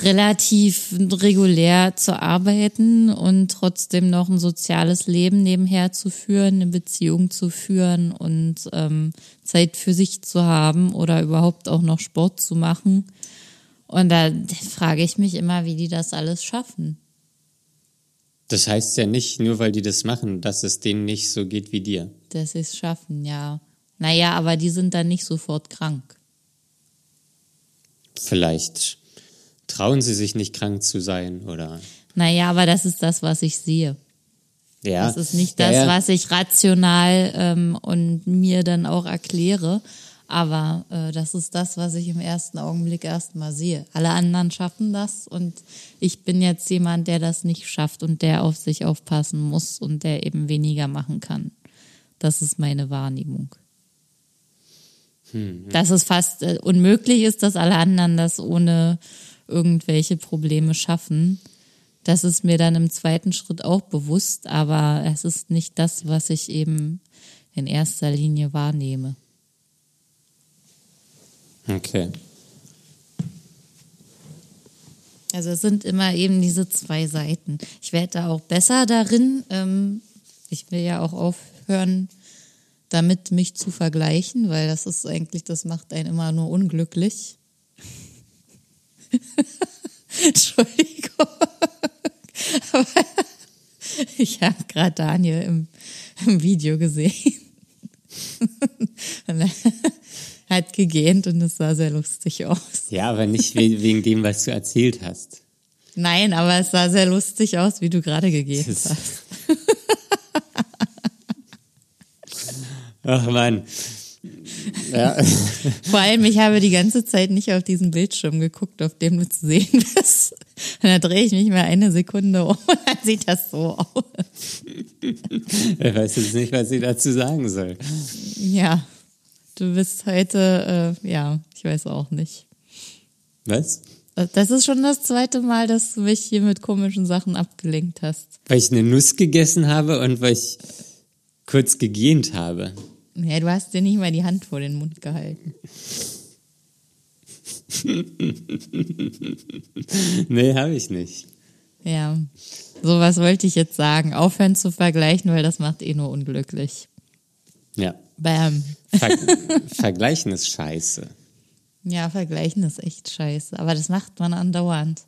relativ regulär zu arbeiten und trotzdem noch ein soziales Leben nebenher zu führen, eine Beziehung zu führen und ähm, Zeit für sich zu haben oder überhaupt auch noch Sport zu machen. Und da frage ich mich immer, wie die das alles schaffen. Das heißt ja nicht, nur weil die das machen, dass es denen nicht so geht wie dir. Dass sie es schaffen, ja. Naja, aber die sind dann nicht sofort krank. Vielleicht trauen sie sich nicht krank zu sein oder. Naja, aber das ist das, was ich sehe. Ja. Das ist nicht das, ja, ja. was ich rational ähm, und mir dann auch erkläre. Aber äh, das ist das, was ich im ersten Augenblick erstmal sehe. Alle anderen schaffen das und ich bin jetzt jemand, der das nicht schafft und der auf sich aufpassen muss und der eben weniger machen kann. Das ist meine Wahrnehmung. Hm. Dass es fast äh, unmöglich ist, dass alle anderen das ohne irgendwelche Probleme schaffen. Das ist mir dann im zweiten Schritt auch bewusst, aber es ist nicht das, was ich eben in erster Linie wahrnehme. Okay. Also es sind immer eben diese zwei Seiten. Ich werde da auch besser darin. Ähm, ich will ja auch aufhören, damit mich zu vergleichen, weil das ist eigentlich, das macht einen immer nur unglücklich. Entschuldigung. Aber ich habe gerade Daniel im, im, Video gesehen. und er hat gegähnt und es sah sehr lustig aus. Ja, aber nicht wegen dem, was du erzählt hast. Nein, aber es sah sehr lustig aus, wie du gerade gegähnt hast. Ach man, ja. Vor allem, ich habe die ganze Zeit nicht auf diesen Bildschirm geguckt, auf dem du zu sehen bist. Und da drehe ich mich mal eine Sekunde um und dann sieht das so aus. Ich weiß jetzt nicht, was ich dazu sagen soll. Ja, du bist heute, äh, ja, ich weiß auch nicht. Was? Das ist schon das zweite Mal, dass du mich hier mit komischen Sachen abgelenkt hast. Weil ich eine Nuss gegessen habe und weil ich kurz gegähnt habe. Ja, du hast dir nicht mal die Hand vor den Mund gehalten. nee, habe ich nicht. Ja, so was wollte ich jetzt sagen. Aufhören zu vergleichen, weil das macht eh nur unglücklich. Ja. Bam. Ver vergleichen ist scheiße. Ja, vergleichen ist echt scheiße. Aber das macht man andauernd.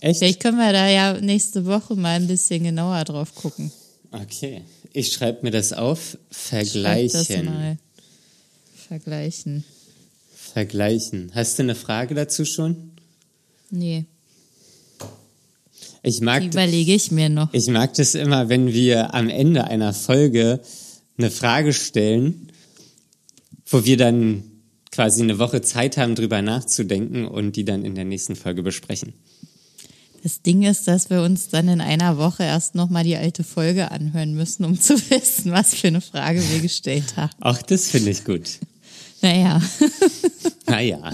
Echt? Vielleicht können wir da ja nächste Woche mal ein bisschen genauer drauf gucken. Okay. Ich schreibe mir das auf. Vergleichen. Schreib das mal. Vergleichen. Vergleichen. Hast du eine Frage dazu schon? Nee. Ich mag, Die überlege ich mir noch. ich mag das immer, wenn wir am Ende einer Folge eine Frage stellen, wo wir dann quasi eine Woche Zeit haben, drüber nachzudenken und die dann in der nächsten Folge besprechen. Das Ding ist, dass wir uns dann in einer Woche erst nochmal die alte Folge anhören müssen, um zu wissen, was für eine Frage wir gestellt haben. Auch das finde ich gut. Naja, Naja.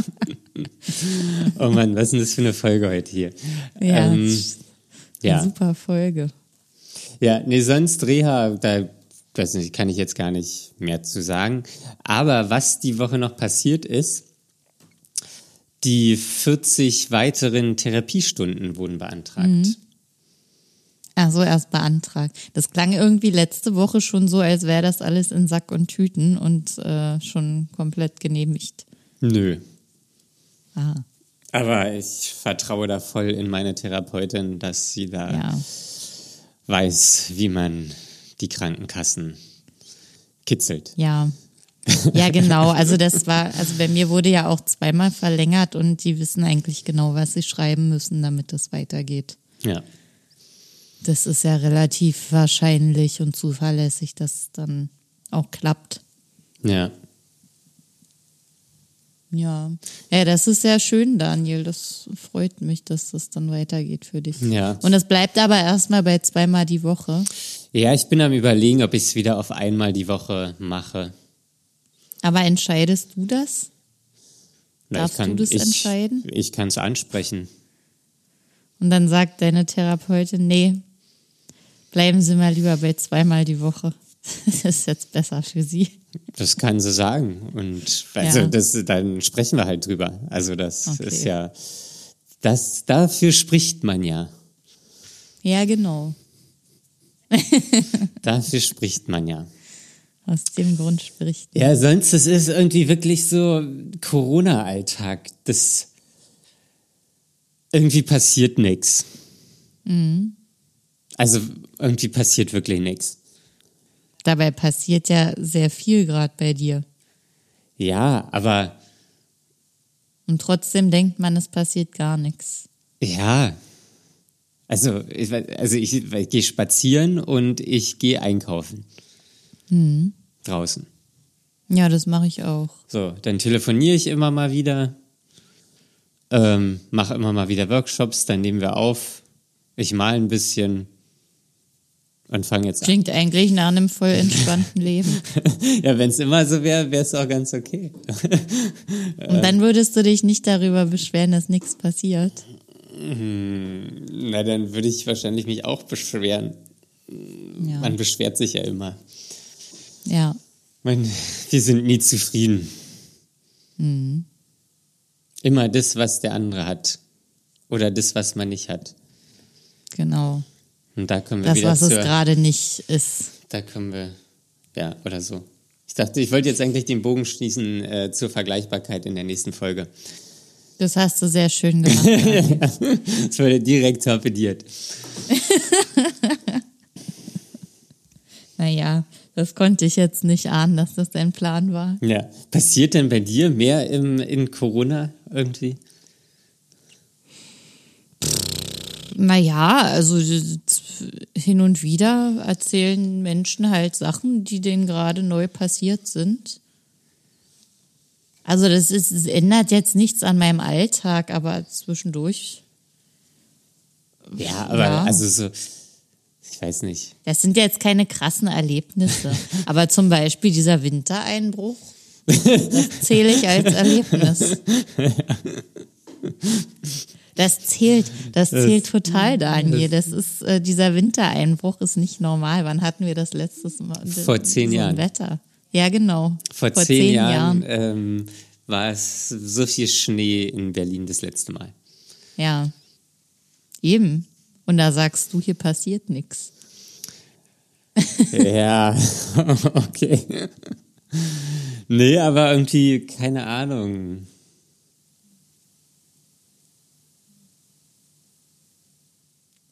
oh Mann, was ist denn das für eine Folge heute hier? ja, Ähm, eine ja. super Folge. Ja, nee, sonst Reha, da weiß nicht, kann ich jetzt gar nicht mehr zu sagen. Aber was die Woche noch passiert ist, die 40 weiteren Therapiestunden wurden beantragt. Ach so, erst beantragt. Das klang irgendwie letzte Woche schon so, als wäre das alles in Sack und Tüten und äh, schon komplett genehmigt. Nö. Ah, Aber ich vertraue da voll in meine Therapeutin, dass sie da ja. weiß, wie man die Krankenkassen kitzelt. Ja. Ja, genau. Also das war, also bei mir wurde ja auch zweimal verlängert und die wissen eigentlich genau, was sie schreiben müssen, damit es weitergeht. Ja. Das ist ja relativ wahrscheinlich und zuverlässig, dass es dann auch klappt. Ja. Ja. Ja, das ist sehr schön, Daniel. Das freut mich, dass das dann weitergeht für dich. Ja. Und es bleibt aber erstmal bei zweimal die Woche. Ja, ich bin am überlegen, ob ich es wieder auf einmal die Woche mache. Aber entscheidest du das? Na, Darfst du das ich, entscheiden? Ich kann es ansprechen. Und dann sagt deine Therapeutin, nee, bleiben Sie mal lieber bei zweimal die Woche. Das ist jetzt besser für Sie. Das kann sie sagen. Und also Ja. das, dann sprechen wir halt drüber. Also das Okay. ist ja, das, dafür spricht man ja. Ja, genau. Dafür spricht man ja. Aus dem Grund spricht. Ja, sonst, das ist irgendwie wirklich so Corona-Alltag. Das irgendwie passiert nichts. Mhm. Also irgendwie passiert wirklich nichts. Dabei passiert ja sehr viel gerade bei dir. Ja, aber Und trotzdem denkt man, es passiert gar nichts. ja. Also ich, also ich, ich gehe spazieren und ich gehe einkaufen. Mhm. Draußen. Ja, das mache ich auch. So, dann telefoniere ich immer mal wieder, ähm, mache immer mal wieder Workshops, dann nehmen wir auf, ich mal ein bisschen und fange jetzt an. Klingt eigentlich nach einem voll entspannten Leben. Ja, wenn es immer so wäre, wäre es auch ganz okay. Und dann würdest du dich nicht darüber beschweren, dass nichts passiert. Na, dann würde ich wahrscheinlich mich auch beschweren. Ja. Man beschwert sich ja immer. Ja. Man, wir sind nie zufrieden. Mhm. Immer das, was der andere hat. Oder das, was man nicht hat. Genau. Und da kommen wir Das, wieder was es zur, gerade nicht ist. Da können wir, ja, oder so. Ich dachte, ich wollte jetzt eigentlich den Bogen schließen äh, zur Vergleichbarkeit in der nächsten Folge. Das hast du sehr schön gemacht. Das wurde direkt torpediert. naja, das konnte ich jetzt nicht ahnen, dass das dein Plan war. Ja. Passiert denn bei dir mehr im, in Corona irgendwie? Naja, also hin und wieder erzählen Menschen halt Sachen, die denen gerade neu passiert sind. Also das ist, es ändert jetzt nichts an meinem Alltag, aber zwischendurch. Ja, aber Ja. also so, weiß nicht. Das sind jetzt keine krassen Erlebnisse. aber zum Beispiel dieser Wintereinbruch, das zähle ich als Erlebnis. Das zählt, das zählt total, Daniel. Das ist, äh, dieser Wintereinbruch ist nicht normal. Wann hatten wir das letztes Mal? Vor zehn so Jahren. Wetter. Ja, genau. Vor, zehn, Jahren, Ähm, war es so viel Schnee in Berlin das letzte Mal. Ja. Eben. Und da sagst du, hier passiert nichts. ja, okay. Nee, aber irgendwie, keine Ahnung.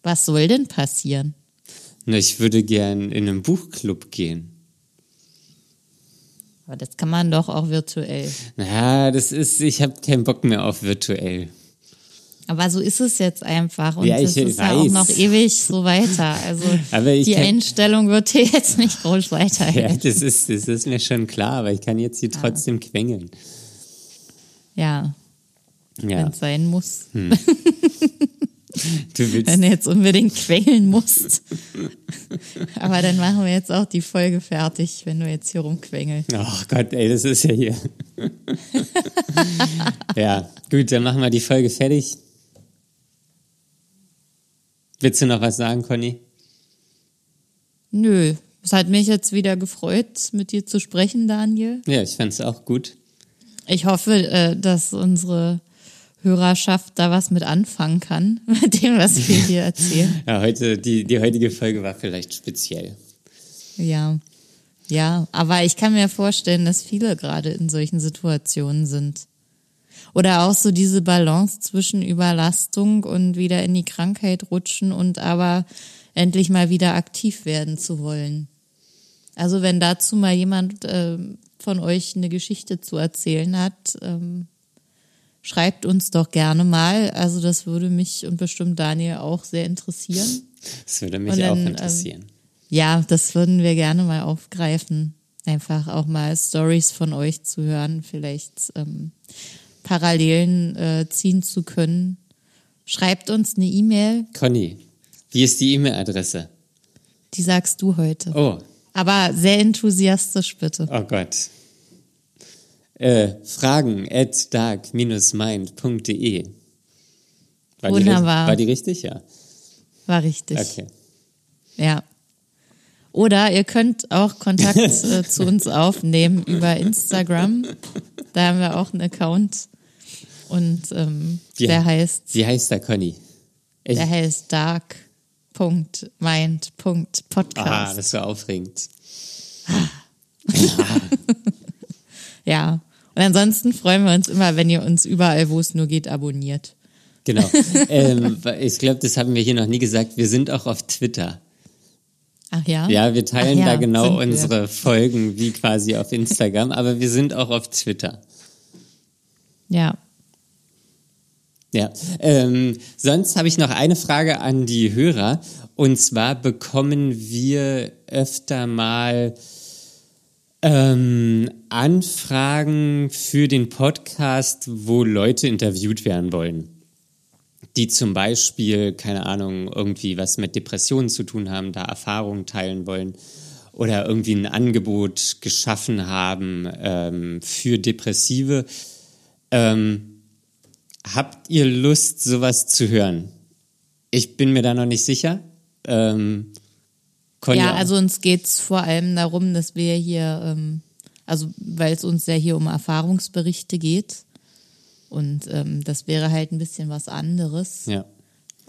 Was soll denn passieren? Na, Ich würde gern in einen Buchclub gehen. Aber das kann man doch auch virtuell. Na, das ist, ich habe keinen Bock mehr auf virtuell. Aber so ist es jetzt einfach. Und Ja, es ist ja weiß. auch noch ewig so weiter. Also die kann- Einstellung wird dir jetzt nicht groß Ja, weiterhelfen. das ist, das ist mir schon klar, aber ich kann jetzt hier trotzdem quengeln. Ja, Ja, wenn es sein muss. du willst. Wenn du jetzt unbedingt quengeln musst. Aber dann machen wir jetzt auch die Folge fertig, wenn du jetzt hier rumquengelst. Oh Gott, ey, das ist ja hier. ja, gut, dann machen wir die Folge fertig. Willst du noch was sagen, Conny? Nö, es hat mich jetzt wieder gefreut, mit dir zu sprechen, Daniel. Ja, ich fand's auch gut. Ich hoffe, äh, dass unsere Hörerschaft da was mit anfangen kann, mit dem, was wir hier erzählen. Ja, heute, die, die heutige Folge war vielleicht speziell. Ja, ja, aber ich kann mir vorstellen, dass viele gerade in solchen Situationen sind. Oder auch so diese Balance zwischen Überlastung und wieder in die Krankheit rutschen und aber endlich mal wieder aktiv werden zu wollen. Also wenn dazu mal jemand ähm, von euch eine Geschichte zu erzählen hat, ähm, schreibt uns doch gerne mal. Also das würde mich und bestimmt Daniel auch sehr interessieren. Das würde mich dann, auch ähm, interessieren. Ja, das würden wir gerne mal aufgreifen. Einfach auch mal Stories von euch zu hören, vielleicht ähm, Parallelen äh, ziehen zu können. Schreibt uns eine E-Mail, Conny, wie ist die E-Mail-Adresse? die sagst du heute. Oh, Aber sehr enthusiastisch bitte. oh Gott. Äh, fragen at dark-mind.de. War Die, Wunderbar. ri- war die richtig? Ja. War richtig. Okay. Ja. Oder ihr könnt auch Kontakt äh, zu uns aufnehmen über Instagram. Da haben wir auch einen Account. Und ähm, Wie- der heißt Wie heißt der Conny? Ich, Der heißt dark.mind.podcast. ah, das war aufregend. ja. Und ansonsten freuen wir uns immer, wenn ihr uns überall, wo es nur geht, abonniert. Genau. ähm, ich glaube, das haben wir hier noch nie gesagt. Wir sind auch auf Twitter. Ach ja? Ja, wir teilen ja, da genau sind wir. unsere Folgen wie quasi auf Instagram, aber wir sind auch auf Twitter. Ja. Ja, ähm, sonst habe ich noch eine Frage an die Hörer. Und zwar bekommen wir öfter mal ähm, Anfragen für den Podcast, wo Leute interviewt werden wollen. Die zum Beispiel, keine Ahnung, irgendwie was mit Depressionen zu tun haben, da Erfahrungen teilen wollen oder irgendwie ein Angebot geschaffen haben ähm, für Depressive. Ähm, Habt ihr Lust, sowas zu hören? Ich bin mir da noch nicht sicher. Ähm, Ja, also uns geht's vor allem darum, dass wir hier, ähm, also weil es uns ja hier um Erfahrungsberichte geht. Und ähm, das wäre halt ein bisschen was anderes. ja.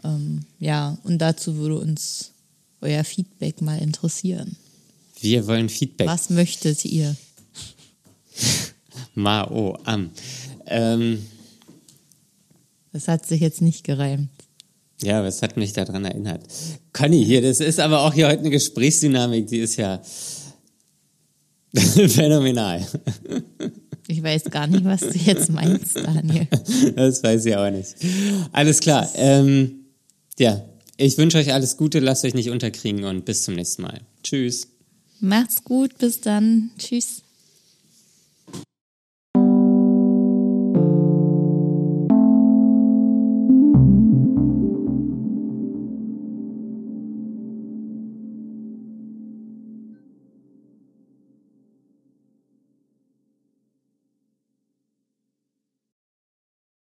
Ähm, ja, und dazu würde uns euer Feedback mal interessieren. Wir wollen Feedback. Was möchtet ihr? Ma, oh, am. Ähm, Das hat sich jetzt nicht gereimt. ja, was hat mich daran erinnert? Conny hier, das ist aber auch hier heute eine Gesprächsdynamik, die ist ja phänomenal. Ich weiß gar nicht, was du jetzt meinst, Daniel. Das weiß ich auch nicht. Alles klar. Ähm, ja, ich wünsche euch alles Gute, lasst euch nicht unterkriegen und bis zum nächsten Mal. Tschüss. Macht's gut, bis dann. Tschüss.